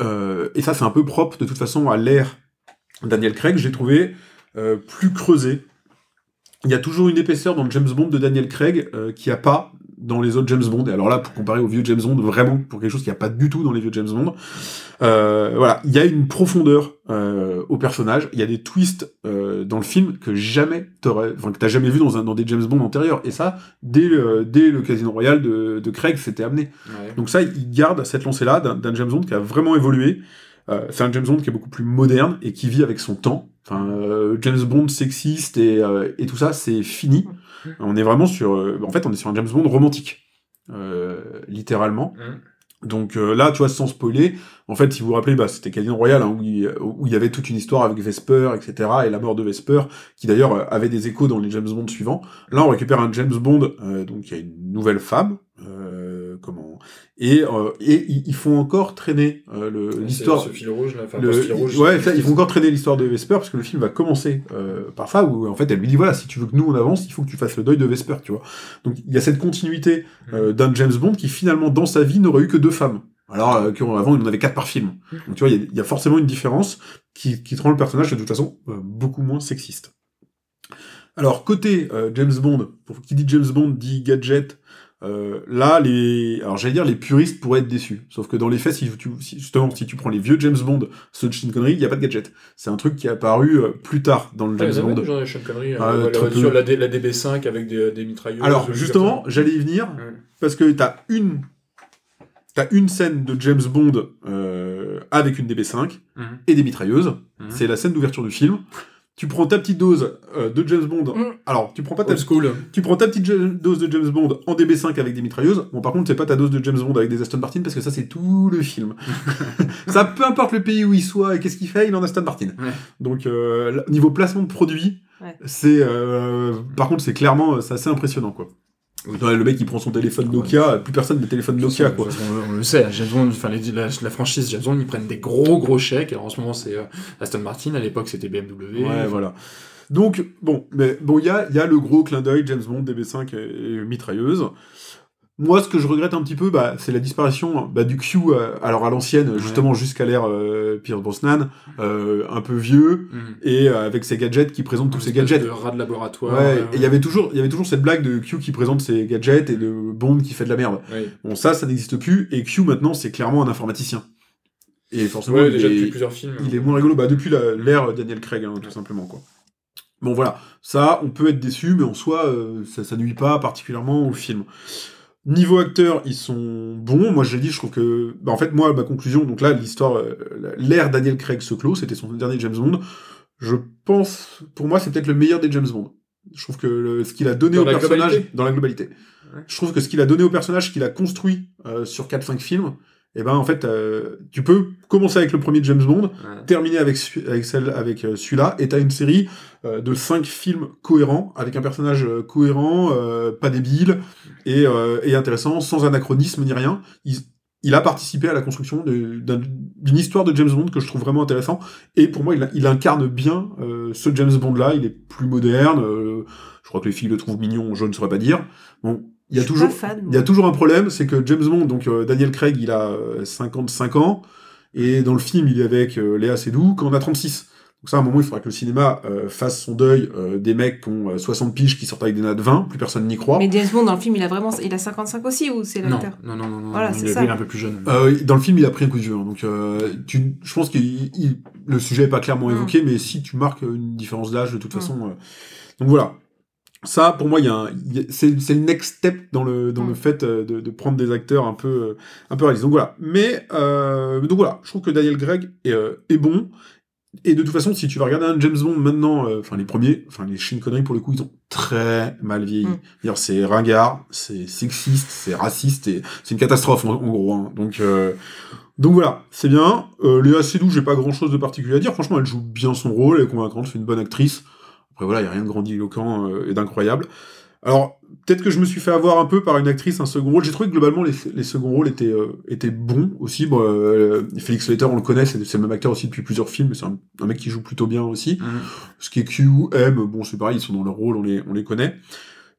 euh, et ça, c'est un peu propre, de toute façon, à l'ère Daniel Craig, j'ai trouvé plus creusé. Il y a toujours une épaisseur dans le James Bond de Daniel Craig n'y a pas dans les autres James Bond. Et alors là, pour comparer au vieux James Bond, vraiment, pour quelque chose qu'il n'y a pas du tout dans les vieux James Bond, euh, voilà, il y a une profondeur euh, au personnage, il y a des twists euh, dans le film que jamais t'aurais, enfin que t'as jamais vu dans un dans des James Bond antérieurs. Et ça, dès le, dès le Casino Royale de, de Craig, c'était amené. Ouais. Donc ça, il garde cette lancée-là d'un d'un James Bond qui a vraiment évolué. Euh, c'est un James Bond qui est beaucoup plus moderne et qui vit avec son temps. Enfin, euh, James Bond sexiste et, euh, et tout ça, c'est fini. On est vraiment sur... euh, en fait, on est sur un James Bond romantique. Euh, littéralement. Mhm. Donc euh, là, tu vois, sans spoiler, en fait, si vous vous rappelez, bah, c'était Casino Royale, hein, où, il, où il y avait toute une histoire avec Vesper, etc., et la mort de Vesper, qui d'ailleurs avait des échos dans les James Bond suivants. Là, on récupère un James Bond, donc il y a une nouvelle femme, euh, comment, et, euh, et ils font encore traîner euh, l'histoire. Ce fil rouge, là. Enfin, Le- fil rouge. ouais, ça, ils vont encore traîner l'histoire de Vesper parce que le film va commencer euh, par ça où en fait elle lui dit voilà si tu veux que nous on avance il faut que tu fasses le deuil de Vesper tu vois donc il y a cette continuité euh, d'un James Bond qui finalement dans sa vie n'aurait eu que deux femmes alors euh, qu'avant il en avait quatre par film donc tu vois il y a- il y, a forcément une différence qui, qui te rend le personnage de toute façon euh, beaucoup moins sexiste alors côté euh, James Bond pour qui dit James Bond dit gadget euh, là, les, alors j'allais dire les puristes pourraient être déçus. Sauf que dans les faits, si tu, si- justement, si tu prends les vieux James Bond, ceux de Sean Connery, il n'y a pas de gadget. C'est un truc qui est apparu euh, plus tard dans le James Bond. de Sean Connery, Ah, euh, la très voiture, peu. la, D- la DB5 avec des, des mitrailleuses. Alors justement, j'allais y venir. Ouais. parce que t'as une, t'as une scène de James Bond euh, avec une DB5 Mhm. et des mitrailleuses. Mhm. C'est la scène d'ouverture du film. Tu prends ta petite dose euh, de James Bond. Mhm. Alors, tu prends pas ta Old school. Tu prends ta petite dose de James Bond en DB5 avec des mitrailleuses. Bon, par contre, c'est pas ta dose de James Bond avec des Aston Martin parce que ça, c'est tout le film. (laughs) ça, peu importe le pays où il soit et qu'est-ce qu'il fait, il en a Aston Martin. Ouais. Donc, euh, niveau placement de produit, Ouais. c'est, euh, par contre, c'est clairement, c'est assez impressionnant, quoi. Ouais, le mec, il prend son téléphone Nokia, plus personne n'a téléphone Nokia, De quoi. On, on le sait, James Bond, enfin, les- la, la franchise James Bond, ils prennent des gros gros chèques. Alors en ce moment, c'est euh, Aston Martin, à l'époque, c'était BMW. Ouais, voilà. Donc, bon, mais bon, il y a, il y a le gros clin d'œil James Bond, DB5 et, et mitrailleuse. Moi, ce que je regrette un petit peu, bah, c'est la disparition bah, du Q, euh, alors à l'ancienne, justement jusqu'à l'ère euh, Pierce Brosnan, euh, un peu vieux, Mhm. et euh, avec ses gadgets qui présentent tous ses gadgets. De rat de laboratoire. Ouais, et il y avait toujours, il y avait toujours cette blague de Q qui présente ses gadgets et de Bond qui fait de la merde. Bon, ça, ça n'existe plus, et Q maintenant, c'est clairement un informaticien. Et forcément, Ouais, il, est, depuis plusieurs films. il est moins rigolo. Bah, depuis l'ère Daniel Craig, hein, tout simplement, quoi. Bon, voilà. Ça, on peut être déçu, mais en soi, euh, ça, ça nuit pas particulièrement au film. Niveau acteurs, ils sont bons. Moi, je l'ai dit, je trouve que. Bah, en fait, moi, ma conclusion, donc là, l'histoire, euh, l'ère Daniel Craig se clôt. C'était son dernier James Bond. Je pense, pour moi, c'est peut-être le meilleur des James Bond. Je trouve que le- ce qu'il a donné Dans au personnage, globalité dans la globalité, Ouais. je trouve que ce qu'il a donné au personnage, qu'il a construit euh, sur 4-5 films, et ben en fait, euh, tu peux commencer avec le premier James Bond, Ouais. terminer avec, avec, celle, avec euh, celui-là, et t'as une série euh, de 5 films cohérents, avec un personnage cohérent, pas débile, et, et intéressant, sans anachronisme ni rien. Il, il a participé à la construction d'une histoire de James Bond que je trouve vraiment intéressant, et pour moi, il, il incarne bien ce James Bond-là, il est plus moderne, je crois que les filles le trouvent mignon, je ne saurais pas dire. Bon, il y a toujours... fan. Il y a toujours un problème, c'est que James Bond, donc euh, Daniel Craig, il a euh, 55 ans, et dans le film, il est avec euh, Léa Seydoux quand on a 36. Donc ça, à un moment, il faudra que le cinéma euh, fasse son deuil euh, des mecs qui ont euh, 60 piges, qui sortent avec des nattes de 20, plus personne n'y croit. Mais James Bond, dans le film, il a vraiment. Il a 55 aussi, ou c'est Non, l'acteur non, non, non, non. Voilà, il, c'est est, ça. lui, il est un peu plus jeune. Euh, dans le film, il a pris un coup de vieux, hein, donc euh, tu, je pense que le sujet est pas clairement Mm. évoqué, mais si tu marques une différence d'âge, de toute Mm. façon... euh, donc voilà. Ça, pour moi, il y a y c'est c'est le next step dans le, dans Mm. le fait euh, de, de prendre des acteurs un peu, euh, un peu réalistes. Donc voilà. Mais, euh, donc voilà, je trouve que Daniel Craig est, euh, est bon. Et de toute façon, si tu vas regarder un James Bond maintenant, euh, enfin les premiers, enfin les Sean Connery pour le coup, ils ont très mal vieilli. Mm. C'est ringard, c'est sexiste, c'est raciste, et c'est une catastrophe en, en gros. hein. Donc, euh, donc voilà, c'est bien. Euh, Léa Seydoux, j'ai pas grand chose de particulier à dire. Franchement, elle joue bien son rôle, elle est convaincante, c'est une bonne actrice. Après voilà, il y a rien de grandiloquent euh, et d'incroyable. Alors, peut-être que je me suis fait avoir un peu par une actrice, un second rôle. J'ai trouvé que globalement, les, les seconds rôles étaient, euh, étaient bons aussi. Bon, euh, Félix Leiter, on le connaît, c'est le même acteur aussi depuis plusieurs films, mais c'est un, un mec qui joue plutôt bien aussi. Mhm. Ce qui est Q, M, bon, c'est pareil, ils sont dans leur rôle, on les, on les connaît.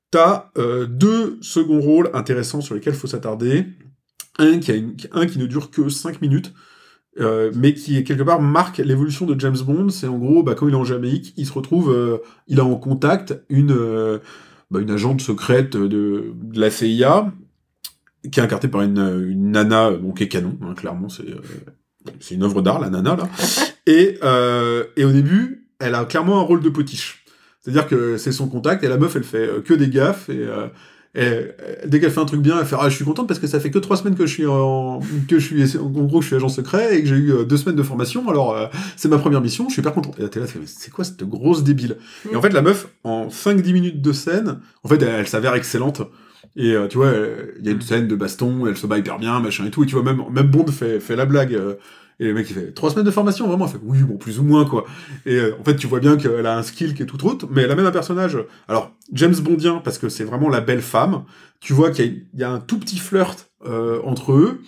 T'as euh, deux seconds rôles intéressants sur lesquels il faut s'attarder. Un qui, a une, un qui ne dure que 5 minutes, euh, mais qui, quelque part, marque l'évolution de James Bond. C'est en gros, bah, quand il est en Jamaïque, il se retrouve, euh, il a en contact une, euh, bah, une agente secrète de, de la CIA, qui est incarnée par une, une nana, bon, qui est canon, hein, clairement, c'est une œuvre d'art, la nana, là. (laughs) Et, et au début, elle a clairement un rôle de potiche. C'est-à-dire que c'est son contact, et la meuf, elle fait que des gaffes, et, et, euh, dès qu'elle fait un truc bien, elle fait Ah, je suis contente parce que ça fait que trois semaines que je suis en, que je suis, en gros, je suis agent secret, et que j'ai eu euh, deux semaines de formation, alors euh, c'est ma première mission, je suis hyper contente. Et là, t'es là, c'est quoi cette grosse débile? Et en fait, la meuf, en 5-10 minutes de scène, en fait, elle, elle s'avère excellente. Et euh, tu vois, il y a une scène de baston, elle se bat hyper bien, machin et tout, et tu vois, même, même Bond fait, fait la blague. euh, et le mec, il fait trois semaines de formation, vraiment. Elle fait oui, bon, plus ou moins, quoi. Et euh, en fait, tu vois bien qu'elle a un skill qui est tout autre, mais elle a même un personnage. Alors, James Bondien, parce que c'est vraiment la belle femme. Tu vois qu'il y, a- il un tout petit flirt euh, entre eux.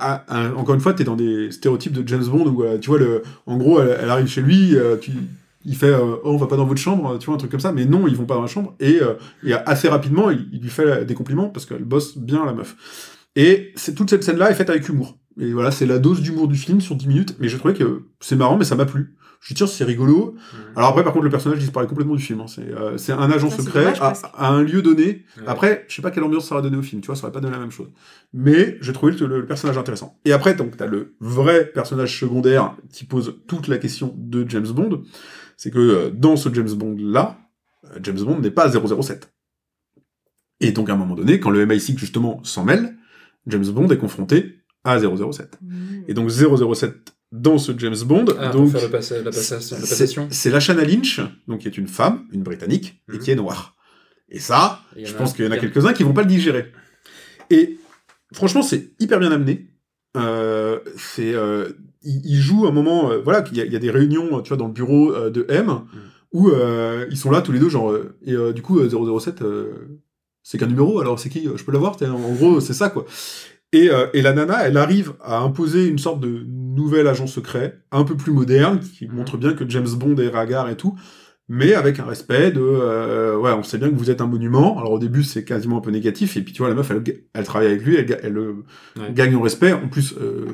Ah, encore une fois, t'es dans des stéréotypes de James Bond où, euh, tu vois, le, en gros, elle, arrive chez lui, il fait Oh, on va pas dans votre chambre, tu vois, un truc comme ça. Mais non, ils vont pas dans la chambre. Et, assez rapidement, il, il lui fait des compliments parce qu'elle bosse bien, la meuf. Et toute cette scène-là est faite avec humour. Et voilà, c'est la dose d'humour du film sur 10 minutes. Mais j'ai trouvé que c'est marrant, mais ça m'a plu. Je dis, tiens, c'est rigolo. Alors après, par contre, le personnage disparaît complètement du film. hein. C'est euh, c'est un agent secret dommage, à, un lieu donné. Ouais. Après, je sais pas quelle ambiance ça aurait donné au film, tu vois, ça aurait pas donné la même chose. Mais j'ai trouvé le, le- le personnage intéressant. Et après, donc, t'as le vrai personnage secondaire qui pose toute la question de James Bond. C'est que euh, dans ce James Bond-là, euh, James Bond n'est pas 007. Et donc, à un moment donné, quand le MI6 justement s'en mêle, James Bond est confronté à 007. Et donc 007 dans ce James Bond, Ah, donc pour faire le passa- la, passa- la c'est passation. c'est Lashana Lynch, donc qui est une femme, une britannique, et Mhm. qui est noire. Et ça, je a pense qu'il y en a quelques-uns qui vont pas le digérer. Et franchement, c'est hyper bien amené. Euh, c'est, euh, il, il joue un moment, euh, voilà, il y, a, il y a des réunions, tu vois, dans le bureau euh, de M, où euh, ils sont là tous les deux, genre, euh, et euh, du coup, euh, 007, euh, c'est qu'un numéro, alors c'est qui Je peux l'avoir T'es- En gros, c'est ça, quoi. Et, euh, et la nana, elle arrive à imposer une sorte de nouvel agent secret, un peu plus moderne, qui Mhm. montre bien que James Bond est ragard et tout, mais avec un respect de... euh, ouais, on sait bien que vous êtes un monument. Alors au début, c'est quasiment un peu négatif, et puis tu vois, la meuf, elle, elle travaille avec lui, elle, euh, Ouais. gagne en respect. En plus, euh,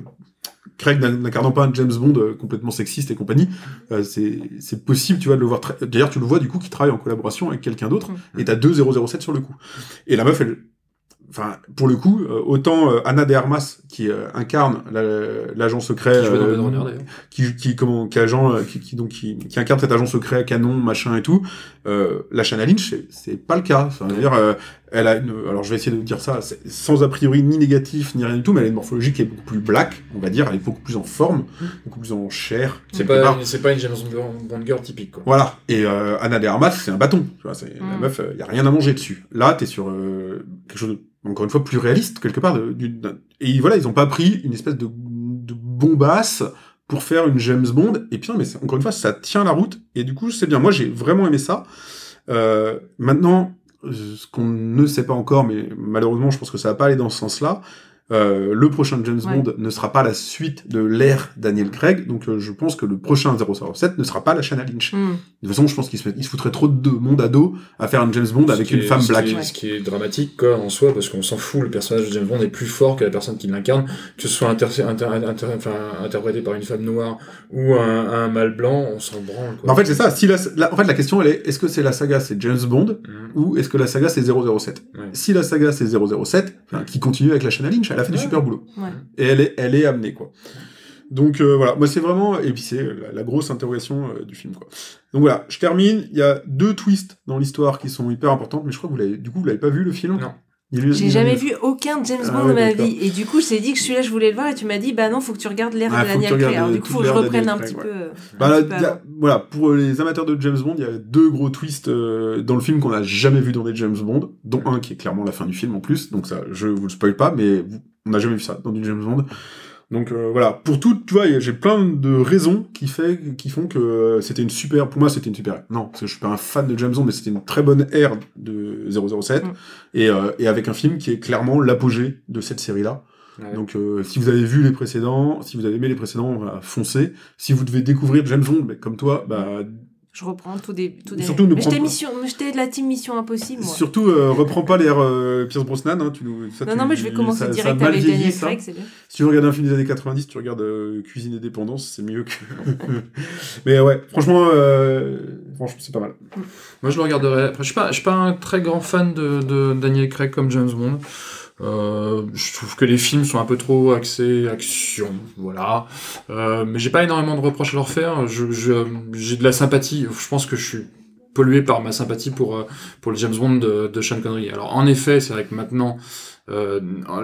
Craig n'a- n'incarnant pas un James Bond complètement sexiste et compagnie, euh, c'est possible, tu vois, de le voir... très- D'ailleurs, tu le vois, du coup, qui travaille en collaboration avec quelqu'un d'autre, Mhm. et t'as deux 007 sur le coup. Et la meuf, elle enfin, pour le coup, euh, autant euh, Anna de Armas qui euh, incarne la- l'agent secret, Qui jouait dans euh, Runner, qui, qui, comment, qui, agent, qui, qui, donc, qui, qui incarne cet agent secret, canon, machin et tout. Euh, la Shanna Lynch, c'est- c'est pas le cas. Ça veut dire, euh, elle a une, alors je vais essayer de dire ça sans a priori ni négatif ni rien du tout, mais elle a une morphologie qui est beaucoup plus black, on va dire. Elle est beaucoup plus en forme, beaucoup plus en chair. C'est pas, c'est pas une James Bond girl typique, quoi. Voilà. Et euh, Anna de Armas, c'est un bâton. Tu vois, c'est la Mm. meuf, il y a rien à manger dessus. Là, t'es sur euh, quelque chose de, encore une fois plus réaliste quelque part. De, et voilà, ils ont pas pris une espèce de, de bombasse pour faire une James Bond. Et puis non, mais c'est- encore une fois, ça tient la route. Et du coup, c'est bien. Moi, j'ai vraiment aimé ça. Euh, maintenant, euh, ce qu'on ne sait pas encore, mais malheureusement, je pense que ça va pas aller dans ce sens-là. Euh, le prochain James Ouais. Bond ne sera pas la suite de l'ère Daniel Craig, donc euh, je pense que le prochain 007 ne sera pas la Shanna Lynch. Hmm. De toute façon, je pense qu'il se, met- il se foutrait trop de monde à dos à faire un James Bond Ce avec une est- femme qui black. est- Ouais. Ce qui est dramatique, quoi, en soi, parce qu'on s'en fout, le personnage de James Bond est plus fort que la personne qui l'incarne, que ce soit inter- inter- inter- enfin, interprété par une femme noire ou un, un mâle blanc, on s'en branle, quoi. En fait, c'est ça. Si la, la- en fait, la question, elle est est-ce que c'est la saga, c'est James Bond, Mhm. ou est-ce que la saga, c'est 007 Ouais. Si la saga, c'est 007, enfin, qui continue avec la Shanna Lynch, elle a fait du super boulot. Ouais. Et elle est, elle est amenée, quoi. Donc euh, voilà, moi c'est vraiment, et puis c'est la, la grosse interrogation euh, du film, quoi. Donc voilà, je termine. Il y a deux twists dans l'histoire qui sont hyper importantes, mais je crois que vous l'avez, du coup, vous l'avez pas vu le film? Non. J'ai jamais vu aucun James Ah Bond ouais, de ma vie. Et du coup, je t'ai dit que celui-là, je voulais le voir et tu m'as dit, bah non, faut que tu regardes l'ère Ah, de Daniel Craig. Alors du coup, faut que je reprenne Daniel un petit Craig, peu. Bah, un là, petit peu a- voilà, pour les amateurs de James Bond, il y a deux gros twists euh, dans le film qu'on n'a jamais vu dans des James Bond, dont un qui est clairement la fin du film en plus, donc ça, je vous le spoil pas, mais vous- on n'a jamais vu ça dans du James Bond. Donc euh, voilà, pour tout, tu vois, j'ai plein de raisons qui, fait, qui font que euh, c'était une super, pour moi c'était une super ère. Non, parce que je suis pas un fan de James Bond, mais c'était une très bonne ère de 007, Mm. et, euh, et avec un film qui est clairement l'apogée de cette série-là. Ouais. Donc, euh, si vous avez vu les précédents, si vous avez aimé les précédents, bah, foncez. Si vous devez découvrir James Bond, bah, comme toi, bah, Je reprends tout des. Tout des... Surtout, ne mais j'étais de la team Mission Impossible, moi. surtout, euh, reprends pas l'air euh, Pierce Brosnan. Hein, tu nous, ça, Non, tu- non, mais je vais commencer ça- ça a direct mal avec Daniel ça. Craig, c'est bien. Si tu regardes un film des années 90, tu regardes euh, Cuisine et Dépendance, c'est mieux que. (laughs) mais ouais, franchement, euh, franchement c'est pas mal. Moi, je le regarderai. Après, je suis pas, je suis pas un très grand fan de, de Daniel Craig comme James Bond. Euh, je trouve que les films sont un peu trop axés action, voilà. Euh, mais j'ai pas énormément de reproches à leur faire. Je, je- j'ai de la sympathie. Je pense que je suis pollué par ma sympathie pour euh, pour le James Bond de, de Sean Connery. Alors en effet, c'est vrai que maintenant euh,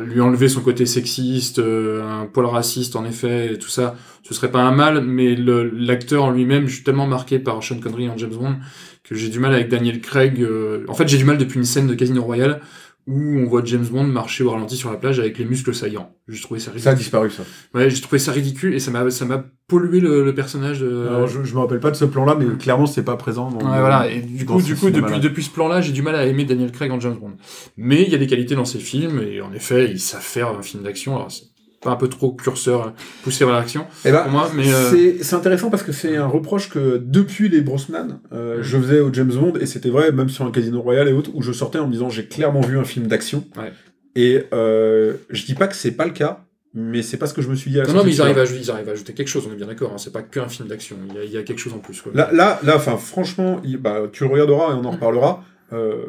lui enlever son côté sexiste, euh, un poil raciste en effet, et tout ça, ce serait pas un mal. Mais l'acteur en lui-même, je suis tellement marqué par Sean Connery en James Bond que j'ai du mal avec Daniel Craig. En fait, j'ai du mal depuis une scène de Casino Royale où on voit James Bond marcher au ralenti sur la plage avec les muscles saillants. J'ai trouvé ça ridicule. disparu, ça. Ouais, j'ai trouvé ça ridicule et ça m'a ça m'a pollué le, le personnage de. Alors, je, je me rappelle pas de ce plan-là, mais clairement, c'est pas présent. Dans Ouais, voilà. Et du coup, du coup, depuis, depuis ce plan-là, j'ai du mal à aimer Daniel Craig en James Bond. Mais il y a des qualités dans ses films, et en effet, ils savent faire un film d'action. Alors, c'est pas un peu trop curseur poussé vers l'action Eh ben, pour moi, mais euh, C'est c'est intéressant parce que c'est un reproche que depuis les Brosnan, euh, je faisais au James Bond et c'était vrai même sur un Casino Royale et autres où je sortais en me disant j'ai clairement vu un film d'action. Ouais. Et euh, je dis pas que c'est pas le cas, mais c'est pas ce que je me suis dit à la non, non, mais ils arrivent, à, ils arrivent à ajouter quelque chose, on est bien d'accord. Hein, c'est pas qu'un film d'action, il y, a, il y a quelque chose en plus. Quoi. Là, là, franchement, il- bah, tu le regarderas et on en reparlera. euh,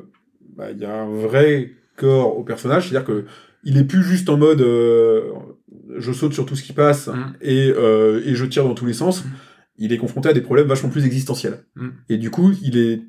bah, Il y a un vrai corps au personnage, c'est-à-dire que il est plus juste en mode euh, je saute sur tout ce qui passe Mm. et, euh, et je tire dans tous les sens. Mm. Il est confronté à des problèmes vachement plus existentiels. Mm. Et du coup, il est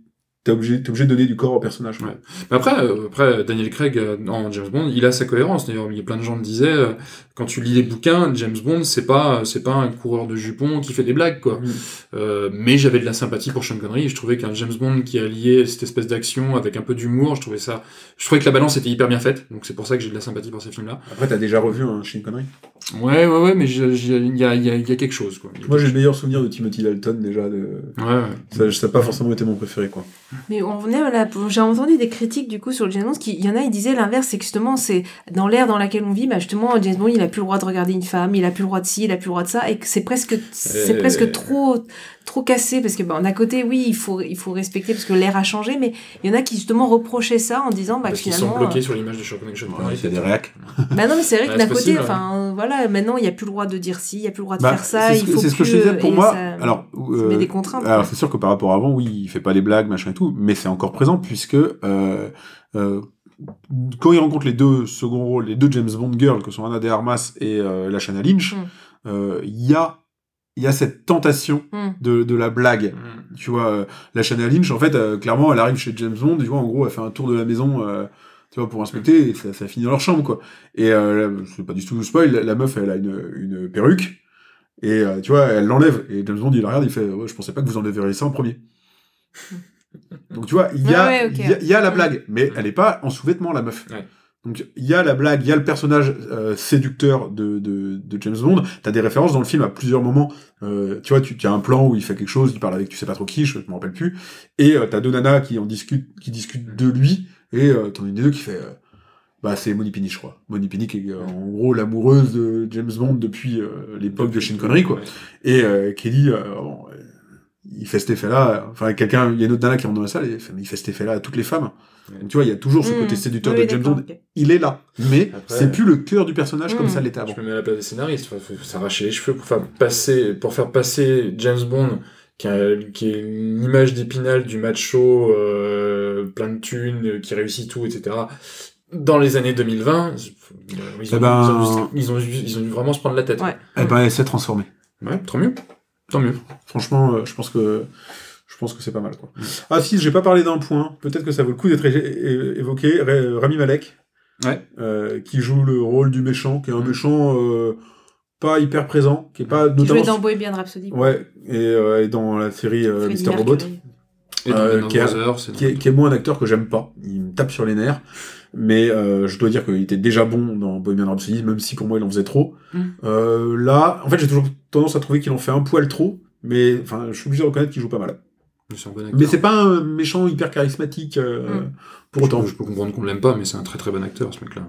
t'es obligé, t'es obligé de donner du corps au personnage. Ouais. Mais après, euh, après, Daniel Craig, euh, en James Bond, il a sa cohérence. D'ailleurs, il y a plein de gens le disaient, euh, quand tu lis les bouquins, James Bond, c'est pas, c'est pas un coureur de jupons qui fait des blagues, quoi. Mm. Euh, mais j'avais de la sympathie pour Sean Connery. Je trouvais qu'un James Bond qui alliait cette espèce d'action avec un peu d'humour, je trouvais ça, je trouvais que la balance était hyper bien faite. Donc c'est pour ça que j'ai de la sympathie pour ces films-là. Après, t'as déjà revu un Sean Connery. Ouais, ouais, ouais, mais il y a, y, a, y a quelque chose, quoi. A Moi, j'ai le meilleur souvenir de Timothy Dalton déjà. De... Ouais, ouais. Ça, ça n'a pas forcément été mon préféré, quoi. Mais on venait j'ai entendu des critiques du coup sur le James Bond, qui, il y en a, ils disaient l'inverse, c'est que justement, c'est dans l'ère dans laquelle on vit, bah justement, James Bond, il a plus le droit de regarder une femme, il a plus le droit de ci, il a plus le droit de ça, et que c'est presque, c'est Euh. presque trop, trop cassé, parce que bon, d'un côté, oui, il faut, il faut respecter parce que l'ère a changé, mais il y en a qui justement reprochaient ça en disant, bah Parce qu'ils sont bloqués sur l'image de. Sean Connery. il y a des réacs. (laughs) bah non, mais c'est vrai que Ouais, d'un c'est côté, enfin, voilà, maintenant, il y a plus le droit de dire ci, il y a plus le droit de Bah, faire ça, c'est ce il que- faut c'est ce que je disais pour moi. ça- alors, ça met euh, des contraintes. Alors c'est sûr que par rapport à avant, oui, il fait pas des blagues, machin et tout, mais c'est encore présent puisque euh, euh, quand il rencontre les deux second rôles, les deux James Bond girls, que sont Anna de Armas et euh, Lashana Lynch, Mm. euh, il y a il y a cette tentation Mm. de, de la blague. Mm. Tu vois, euh, Lashana Lynch, en fait, euh, clairement, elle arrive chez James Bond, tu vois, en gros, elle fait un tour de la maison, euh, tu vois, pour inspecter, et ça, ça finit dans leur chambre, quoi. Et euh, c'est pas du tout spoil, la, la meuf, elle a une, une perruque, et euh, tu vois, elle l'enlève, et James Bond, il la regarde, il fait, ouais, je pensais pas que vous enlèveriez ça en premier. Donc tu vois, il y, a, Ouais, ouais, y a- il y a la Mm. blague, mais elle est pas en sous-vêtements, la meuf. Donc il y a la blague, il y a le personnage euh, séducteur de, de, de James Bond. T'as des références dans le film à plusieurs moments. Euh, tu vois, tu as un plan où il fait quelque chose, il parle avec tu sais pas trop qui, je me rappelle plus. Et euh, t'as deux nanas qui en discutent, qui discutent de lui. Et euh, t'en as une des deux qui fait, euh, bah c'est Moni Pini, je crois. Moni Pini qui est euh, en gros l'amoureuse de James Bond depuis euh, l'époque de Sean Connery, quoi. Et euh, Kelly, euh, bon, il fait cet effet-là. Enfin, quelqu'un, il y a une autre nana qui rentre dans la salle et il fait, mais il fait cet effet-là à toutes les femmes. Donc, tu vois, il y a toujours ce Mm. côté séducteur Oui, de James Bond. Il est là, mais c'est plus le cœur du personnage comme Mm. ça l'était avant. Je me mets à la place des scénaristes. Enfin, faut s'arracher les cheveux pour faire passer, pour faire passer James Bond, qui, a- qui est une image d'épinal du macho, euh, plein de thunes, qui réussit tout, etc. Dans les années 2020, ils ont, Eh ben- ils, ont, dû- ils, ont, dû- ils ont dû vraiment se prendre la tête. Ouais. Eh ben, elle s'est transformée. Ouais, tant mieux. Tant mieux. Franchement, euh, je pense que je pense que c'est pas mal quoi. Ah si, j'ai pas parlé d'un point. Peut-être que ça vaut le coup d'être évoqué. Ra- Rami Malek, Ouais. euh, qui joue le rôle du méchant, qui est un Mm. méchant euh, pas hyper présent, qui est pas Qui jouait notamment dans Bohemian Rhapsody. ouais et, euh, et dans la série euh, Mr Robot. Et dans Euh, qui c'est- qui est, qui est moi un acteur que j'aime pas. Il me tape sur les nerfs. Mais euh, je dois dire qu'il était déjà bon dans Bohemian Rhapsody, même si pour moi il en faisait trop. Mm. Euh, là, en fait, j'ai toujours tendance à trouver qu'il en fait un poil trop. Mais enfin, je suis obligé de reconnaître qu'il joue pas mal. c'est un bon acteur. Mais c'est pas un méchant hyper charismatique euh, Mm. pour autant. Je, je peux comprendre qu'on l'aime pas, mais c'est un très très bon acteur, ce mec-là.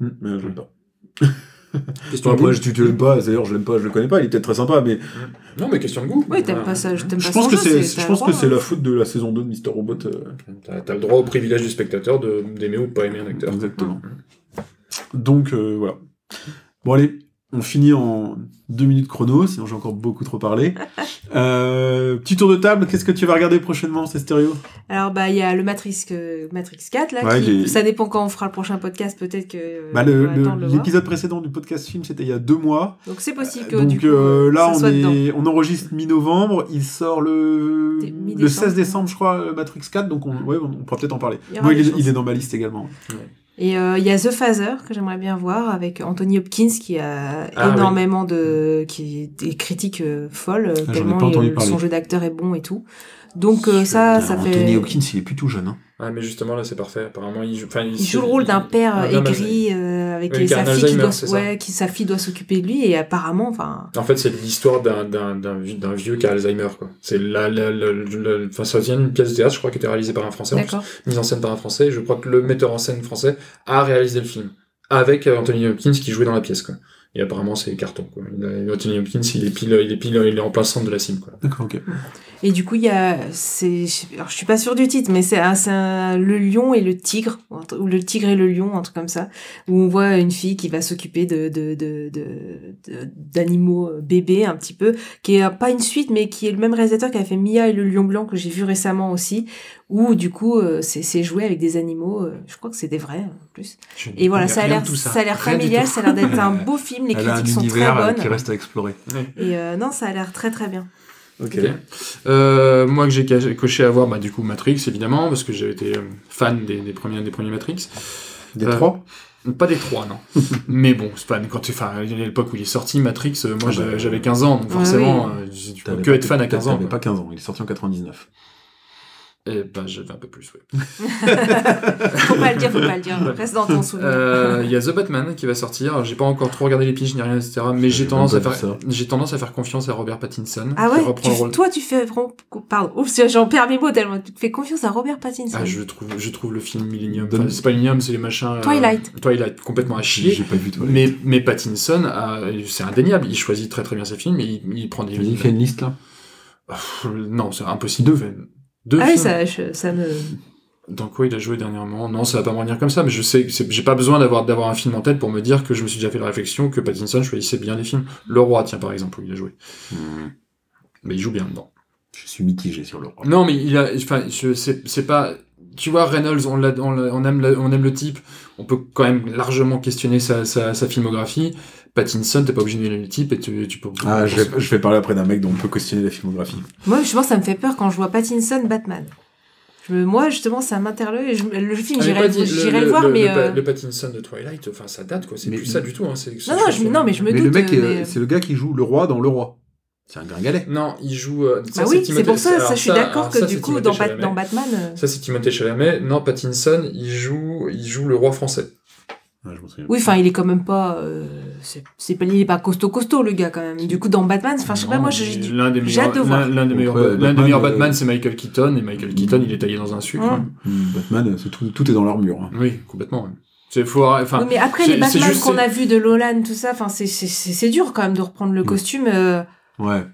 Mm, mais je l'aime pas. (laughs) (laughs) Question Enfin, de moi, goût. je, tu, tu l'aimes pas, d'ailleurs, je l'aime pas, je le connais pas, il est peut-être très sympa, mais Non, mais question de goût. Ouais, t'aimes pas ça, je t'aime je pas pense que c'est, je pense que c'est la hein. faute de la saison 2 de Mr. Robot. euh, T'as le droit au privilège du spectateur de- d'aimer ou de pas aimer un acteur. Exactement. Donc, euh, voilà. Bon, allez, on finit en deux minutes chrono, sinon j'ai encore beaucoup trop parlé. (laughs) Euh, petit tour de table, qu'est-ce que tu vas regarder prochainement, c'est stéréo Alors, bah, il y a le Matrix, euh, Matrix 4, là, Ouais, qui, est- ça dépend quand on fera le prochain podcast, peut-être que. euh, bah. L'épisode précédent du podcast film, c'était il y a deux mois. Donc, c'est possible que, Donc du coup, euh, là, on, est, on enregistre mi-novembre, il sort le, le 16 décembre, je crois, euh, Matrix 4, donc on, ouais, on pourra peut-être en parler. Il Moi, il, est dans ma liste également. Et euh, il y a The Phaser que j'aimerais bien voir avec Anthony Hopkins qui a Ah, énormément de qui est des critiques euh, folles Ah, tellement il- son jeu d'acteur est bon et tout. Donc euh, ça ça Anthony fait Hopkins, il est plus tout jeune. Hein. Ah, mais justement, là, c'est parfait. Apparemment, il joue, enfin, il joue le rôle d'un père euh, aigri euh, avec Oui, sa fille qui doit ouais qui sa fille doit s'occuper de lui et apparemment enfin En fait, c'est l'histoire d'un, d'un, d'un, vi- d'un vieux qui a Alzheimer, quoi. C'est la, la, la, la- enfin, ça vient d'une pièce de théâtre, je crois, qui était réalisée par un Français, en plus, mise en scène par un Français. Je crois que le metteur en scène français a réalisé le film. Avec euh, Anthony Hopkins qui jouait dans la pièce, quoi. Et apparemment, c'est carton, quoi. Anthony Hopkins, il est pile, il est pile, il est en plein centre de la cible, quoi. D'accord, ok. Et du coup il y a c'est alors je suis pas sûre du titre mais c'est un, c'est un- le lion et le tigre ou le tigre et le lion un truc comme ça où on voit une fille qui va s'occuper de de de de- de- d'animaux euh, bébés un petit peu qui est euh, pas une suite mais qui est le même réalisateur qui a fait Mia et le lion blanc que j'ai vu récemment aussi où du coup euh, c'est c'est joué avec des animaux euh, je crois que c'est des vrais en plus et voilà ça a l'air ça a l'air familial ça a l'air d'être un (laughs) beau film les Elle a un critiques sont très univers bonnes qui reste à explorer. et euh, non ça a l'air très très bien Ok. Ok. Euh, moi que j'ai coché à voir, bah, du coup, Matrix, évidemment, parce que j'avais été fan des, des premiers, des premiers Matrix. Des Euh, trois? Pas des trois, non. (laughs) Mais bon, c'est fan. Quand tu, enfin, à l'époque où il est sorti, Matrix, moi Ah bah, j'avais- j'avais 15 ans, donc Ouais, forcément, oui. j'ai- tu peux que pas- être fan à 15 ans. Pas 15 ans, il est sorti en 99. Et bah, j'avais un peu plus, ouais. (laughs) faut pas le dire faut pas le dire reste dans ton souvenir Euh, Il y a The Batman qui va sortir. J'ai pas encore trop regardé les piges ni rien, etc. Mais j'ai tendance, à faire, j'ai tendance à faire confiance à Robert Pattinson. Ah qui ouais, reprend tu- le rôle. toi tu fais vraiment, pardon, (laughs) Oups, j'en perds mes mots tellement tu fais confiance à Robert Pattinson. Ah, je trouve, je trouve le film Millennium. Enfin, c'est pas Millennium, c'est les machins. euh, Twilight. Twilight, complètement à chier. J'ai pas vu toi. Mais, mais Pattinson, a- c'est indéniable. Il choisit très très bien ses films et il, il prend des. Vas-y, fais une liste là? Non, c'est impossible. Deux. Deux ah oui, ça, je- ça me. Dans quoi il a joué dernièrement? Non, ça va pas me revenir comme ça, mais je sais j'ai pas besoin d'avoir d'avoir un film en tête pour me dire que je me suis déjà fait la réflexion que Pattinson choisissait bien des films. Le Roi, tiens par exemple, où il a joué. Mais il joue bien dedans. Je suis mitigé sur le roi. Non, mais il a, enfin, c'est c'est pas, tu vois, Reynolds, on, l'a- on, aime, la- on aime le type, on peut quand même largement questionner sa, sa, sa filmographie. Pattinson, t'es pas obligé d'aimer le type et tu, tu peux. Ah, je vais, je vais parler après d'un mec dont on peut questionner la filmographie. Moi, justement, ça me fait peur quand je vois Pattinson Batman. Je moi, justement, ça m'interloque. Le film, Ah, j'irai le, voir, le, mais. le, euh, le Pattinson de Twilight, enfin, ça date, quoi. C'est plus ça du tout, hein. Non, non, je, non, mais je me mais doute. le mec, euh, mais- c'est le gars qui joue le roi dans Le Roi. C'est un gringalet. Non, il joue. euh, ça, Bah oui, c'est pour ça, ça, je suis d'accord que ça, du coup, dans, Bat- Chalamet. dans Batman. euh, Ça, c'est Timothée Chalamet. Non, Pattinson, il joue, il joue le roi français. Ouais, je. Oui, enfin, il est quand même pas. euh, c'est pas, il est pas costaud, costaud, le gars, quand même. Du coup, dans Batman, enfin, je sais pas, moi, L'un des meilleurs, l'un des meilleurs, Après, l'un des Batman, meilleurs euh, Batman, c'est Michael Keaton, et Michael Keaton, il est taillé dans un sucre. Hum. hein. Hmm, Batman, c'est tout, tout est dans l'armure. hein. Oui, complètement. ouais. C'est faut, enfin, Oui, mais après c'est- les Batman juste- qu'on a vus de Nolan, tout ça, enfin, c'est- c'est c'est- c'est dur quand même de reprendre le Mm. costume. euh, Ouais.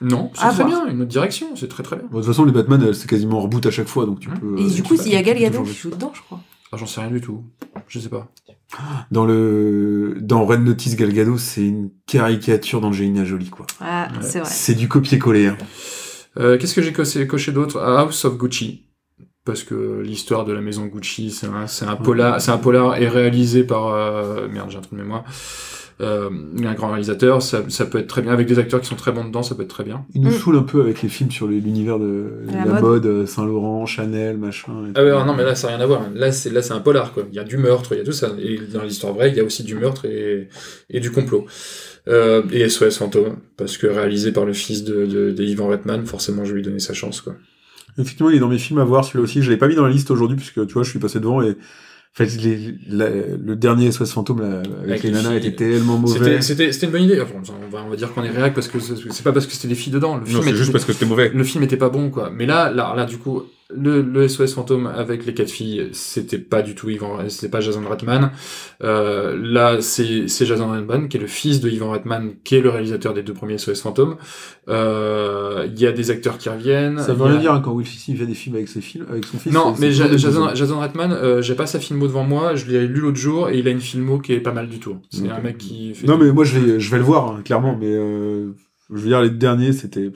non, c'est À très voir. bien, une autre direction, c'est très très bien. Bon, de toute façon, les Batman, c'est quasiment reboot à chaque fois, donc tu Hum. peux. Et du coup, il y a Gal Gadot qui joue dedans, je crois. Ah, j'en sais rien du tout. Je sais pas. Dans le dans Red Notice Galgado, c'est une caricature d'Angelina Jolie quoi. Ah, Ouais. c'est vrai. C'est du copier-coller. hein. Euh, Qu'est-ce que j'ai coché, coché d'autre? House of Gucci. Parce que l'histoire de la maison Gucci, c'est un, c'est un polar, c'est un polar et réalisé par euh, merde, j'ai un trou de mémoire. Euh, un grand réalisateur, ça, ça peut être très bien avec des acteurs qui sont très bons dedans, ça peut être très bien. Il nous Mm. saoule un peu avec les films sur l'univers de La la, mode. mode, euh, Saint-Laurent, Chanel, machin. et Ah ouais, non, mais là, ça n'a rien à voir. Là, c'est là, c'est un polar, quoi. Il y a du meurtre, il y a tout ça. Et dans l'histoire vraie, il y a aussi du meurtre et, et du complot. Euh, et SOS Fantôme, parce que réalisé par le fils de, de, de Ivan Reitman, forcément, je vais lui donner sa chance, quoi. Effectivement, il est dans mes films à voir, celui-là aussi. Je l'ai pas mis dans la liste aujourd'hui, puisque tu vois, je suis passé devant et. En fait, les- la- le dernier SOS Fantôme là, avec, Avec les nanas filles. était tellement mauvais. C'était, c'était, c'était une bonne idée. Enfin, on va, on va dire qu'on est réac parce que c'est pas parce que c'était des filles dedans. Le film était- que c'était mauvais. le film était pas bon quoi mais là là là du coup le, le SOS fantôme avec les quatre filles c'était pas du tout Ivan c'était pas Jason Reitman euh, là c'est c'est Jason Reitman qui est le fils de Ivan Reitman qui est le réalisateur des deux premiers SOS fantôme Euh, il y a des acteurs qui reviennent Ça veut a- rien dire hein, quand Will Smith fait des films avec ses films, avec son fils. non mais Ja- Jason. Jason Reitman euh, j'ai pas sa filmo devant moi je l'ai lu l'autre jour et il a une filmo qui est pas mal du tout c'est un mec qui fait Non mais moi je vais, je vais le voir hein, clairement, mais euh, je veux dire les derniers c'était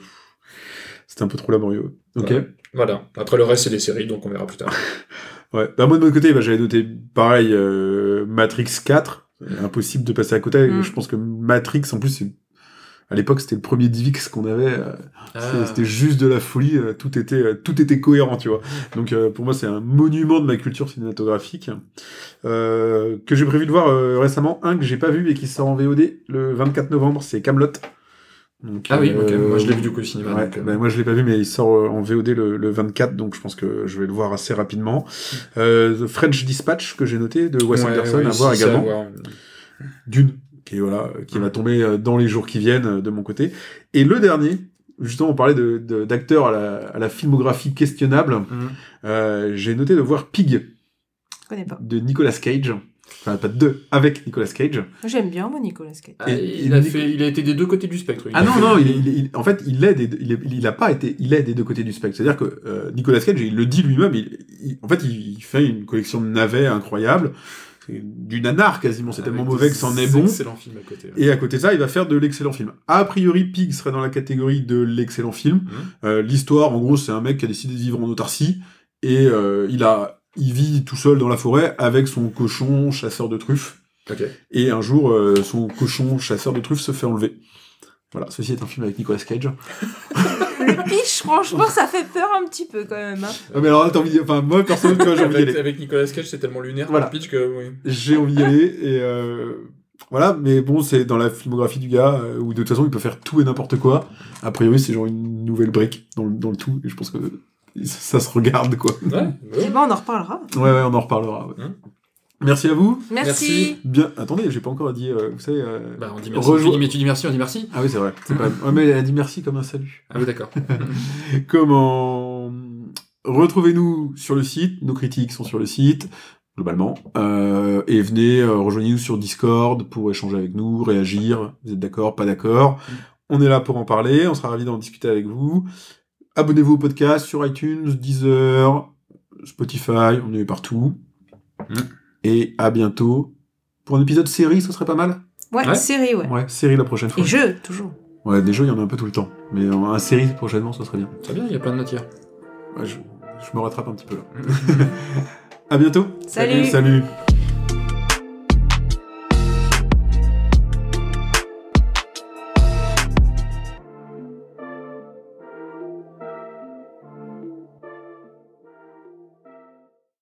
c'était un peu trop laborieux. Ok. Voilà après le reste c'est des séries donc on verra plus tard (laughs) Ouais. Bah, moi de mon côté, bah, j'avais noté pareil euh, Matrix 4. Impossible de passer à côté. Mm. Je pense que Matrix, en plus, c'est- à l'époque, c'était le premier DivX qu'on avait. euh, c'était- Ah. C'était juste de la folie. euh, Tout était, euh, tout était cohérent, tu vois. Donc euh, pour moi, c'est un monument de ma culture cinématographique euh, que j'ai prévu de voir euh, récemment. Un que j'ai pas vu et qui sort en VOD le 24 novembre, c'est Camelot. Donc, ah oui ok euh, moi je l'ai vu du coup au cinéma Ouais, donc, euh, ben, moi je l'ai pas vu, mais il sort euh, en VOD le, le 24, donc je pense que je vais le voir assez rapidement. Euh, The French Dispatch que j'ai noté de Wes ouais, Anderson ouais, à si, voir également. Dune, qui est, voilà, qui Ouais. va tomber dans les jours qui viennent de mon côté. Et le dernier, justement on parlait de, de- d'acteurs à la, à la filmographie questionnable. Mhm. Euh, j'ai noté de voir Pig Je connais pas. de Nicolas Cage. Enfin, pas de, avec Nicolas Cage. J'aime bien, moi, Nicolas Cage. Ah, il, a fait, il a été des deux côtés du spectre. Il Ah non, fait- non, il, il en fait, il est des, il, est- il a pas été, il est des deux côtés du spectre. C'est-à-dire que euh, Nicolas Cage, il le dit lui-même, il, il- en fait, il, fait une collection de navets incroyable, C'est du nanar quasiment, c'est tellement Avec mauvais que c'en est bon. Excellent film à côté. Et à côté de ça, il va faire de l'excellent film. A priori, Pig serait dans la catégorie de l'excellent film. Mhm. Euh, L'histoire, en gros, c'est un mec qui a décidé de vivre en autarcie et euh, il a, il vit tout seul dans la forêt avec son cochon chasseur de truffes. Et un jour, euh, son cochon chasseur de truffes se fait enlever. Voilà, ceci est un film avec Nicolas Cage. (laughs) Le pitch, franchement, ça fait peur un petit peu quand même. hein. Ah, mais alors là, t'as envie Enfin, moi, vois, j'ai envie d'y Avec, aller. avec Nicolas Cage, c'est tellement lunaire Voilà. comme pitch que oui. J'ai envie d'y aller, et euh, voilà, mais bon, c'est dans la filmographie du gars, euh, où de toute façon, il peut faire tout et n'importe quoi. A priori, c'est genre une nouvelle brique dans le, dans le tout, et je pense que ça, (laughs) ça se regarde, quoi. Ouais. (laughs) ouais. Eh ben, on en reparlera. Ouais, ouais, on en reparlera. ouais. Hum. Merci à vous. Merci. Bien, attendez, j'ai pas encore dit, euh, vous savez... euh, Bah, on dit merci. Tu dis, mais tu dis merci, on dit merci. Ah oui, c'est vrai. C'est pas... ouais, mais elle a dit merci comme un salut. Ah oui, d'accord. (laughs) Comment retrouvez-nous sur le site, nos critiques sont sur le site globalement Euh, et venez euh, rejoignez-nous sur Discord pour échanger avec nous, réagir. Vous êtes d'accord, pas d'accord On est là pour en parler, on sera ravis d'en discuter avec vous. Abonnez-vous au podcast sur iTunes, Deezer, Spotify, on est partout. Mm. Et à bientôt pour un épisode série, ce serait pas mal? Ouais, Ouais. série, ouais. Ouais, série la prochaine fois. Et jeu, toujours. Ouais, des jeux, il y en a un peu tout le temps. Mais un série prochainement, ce serait bien. Très bien, il y a plein de. Ouais, je- je me rattrape un petit peu là. (laughs) à bientôt. Salut. Salut.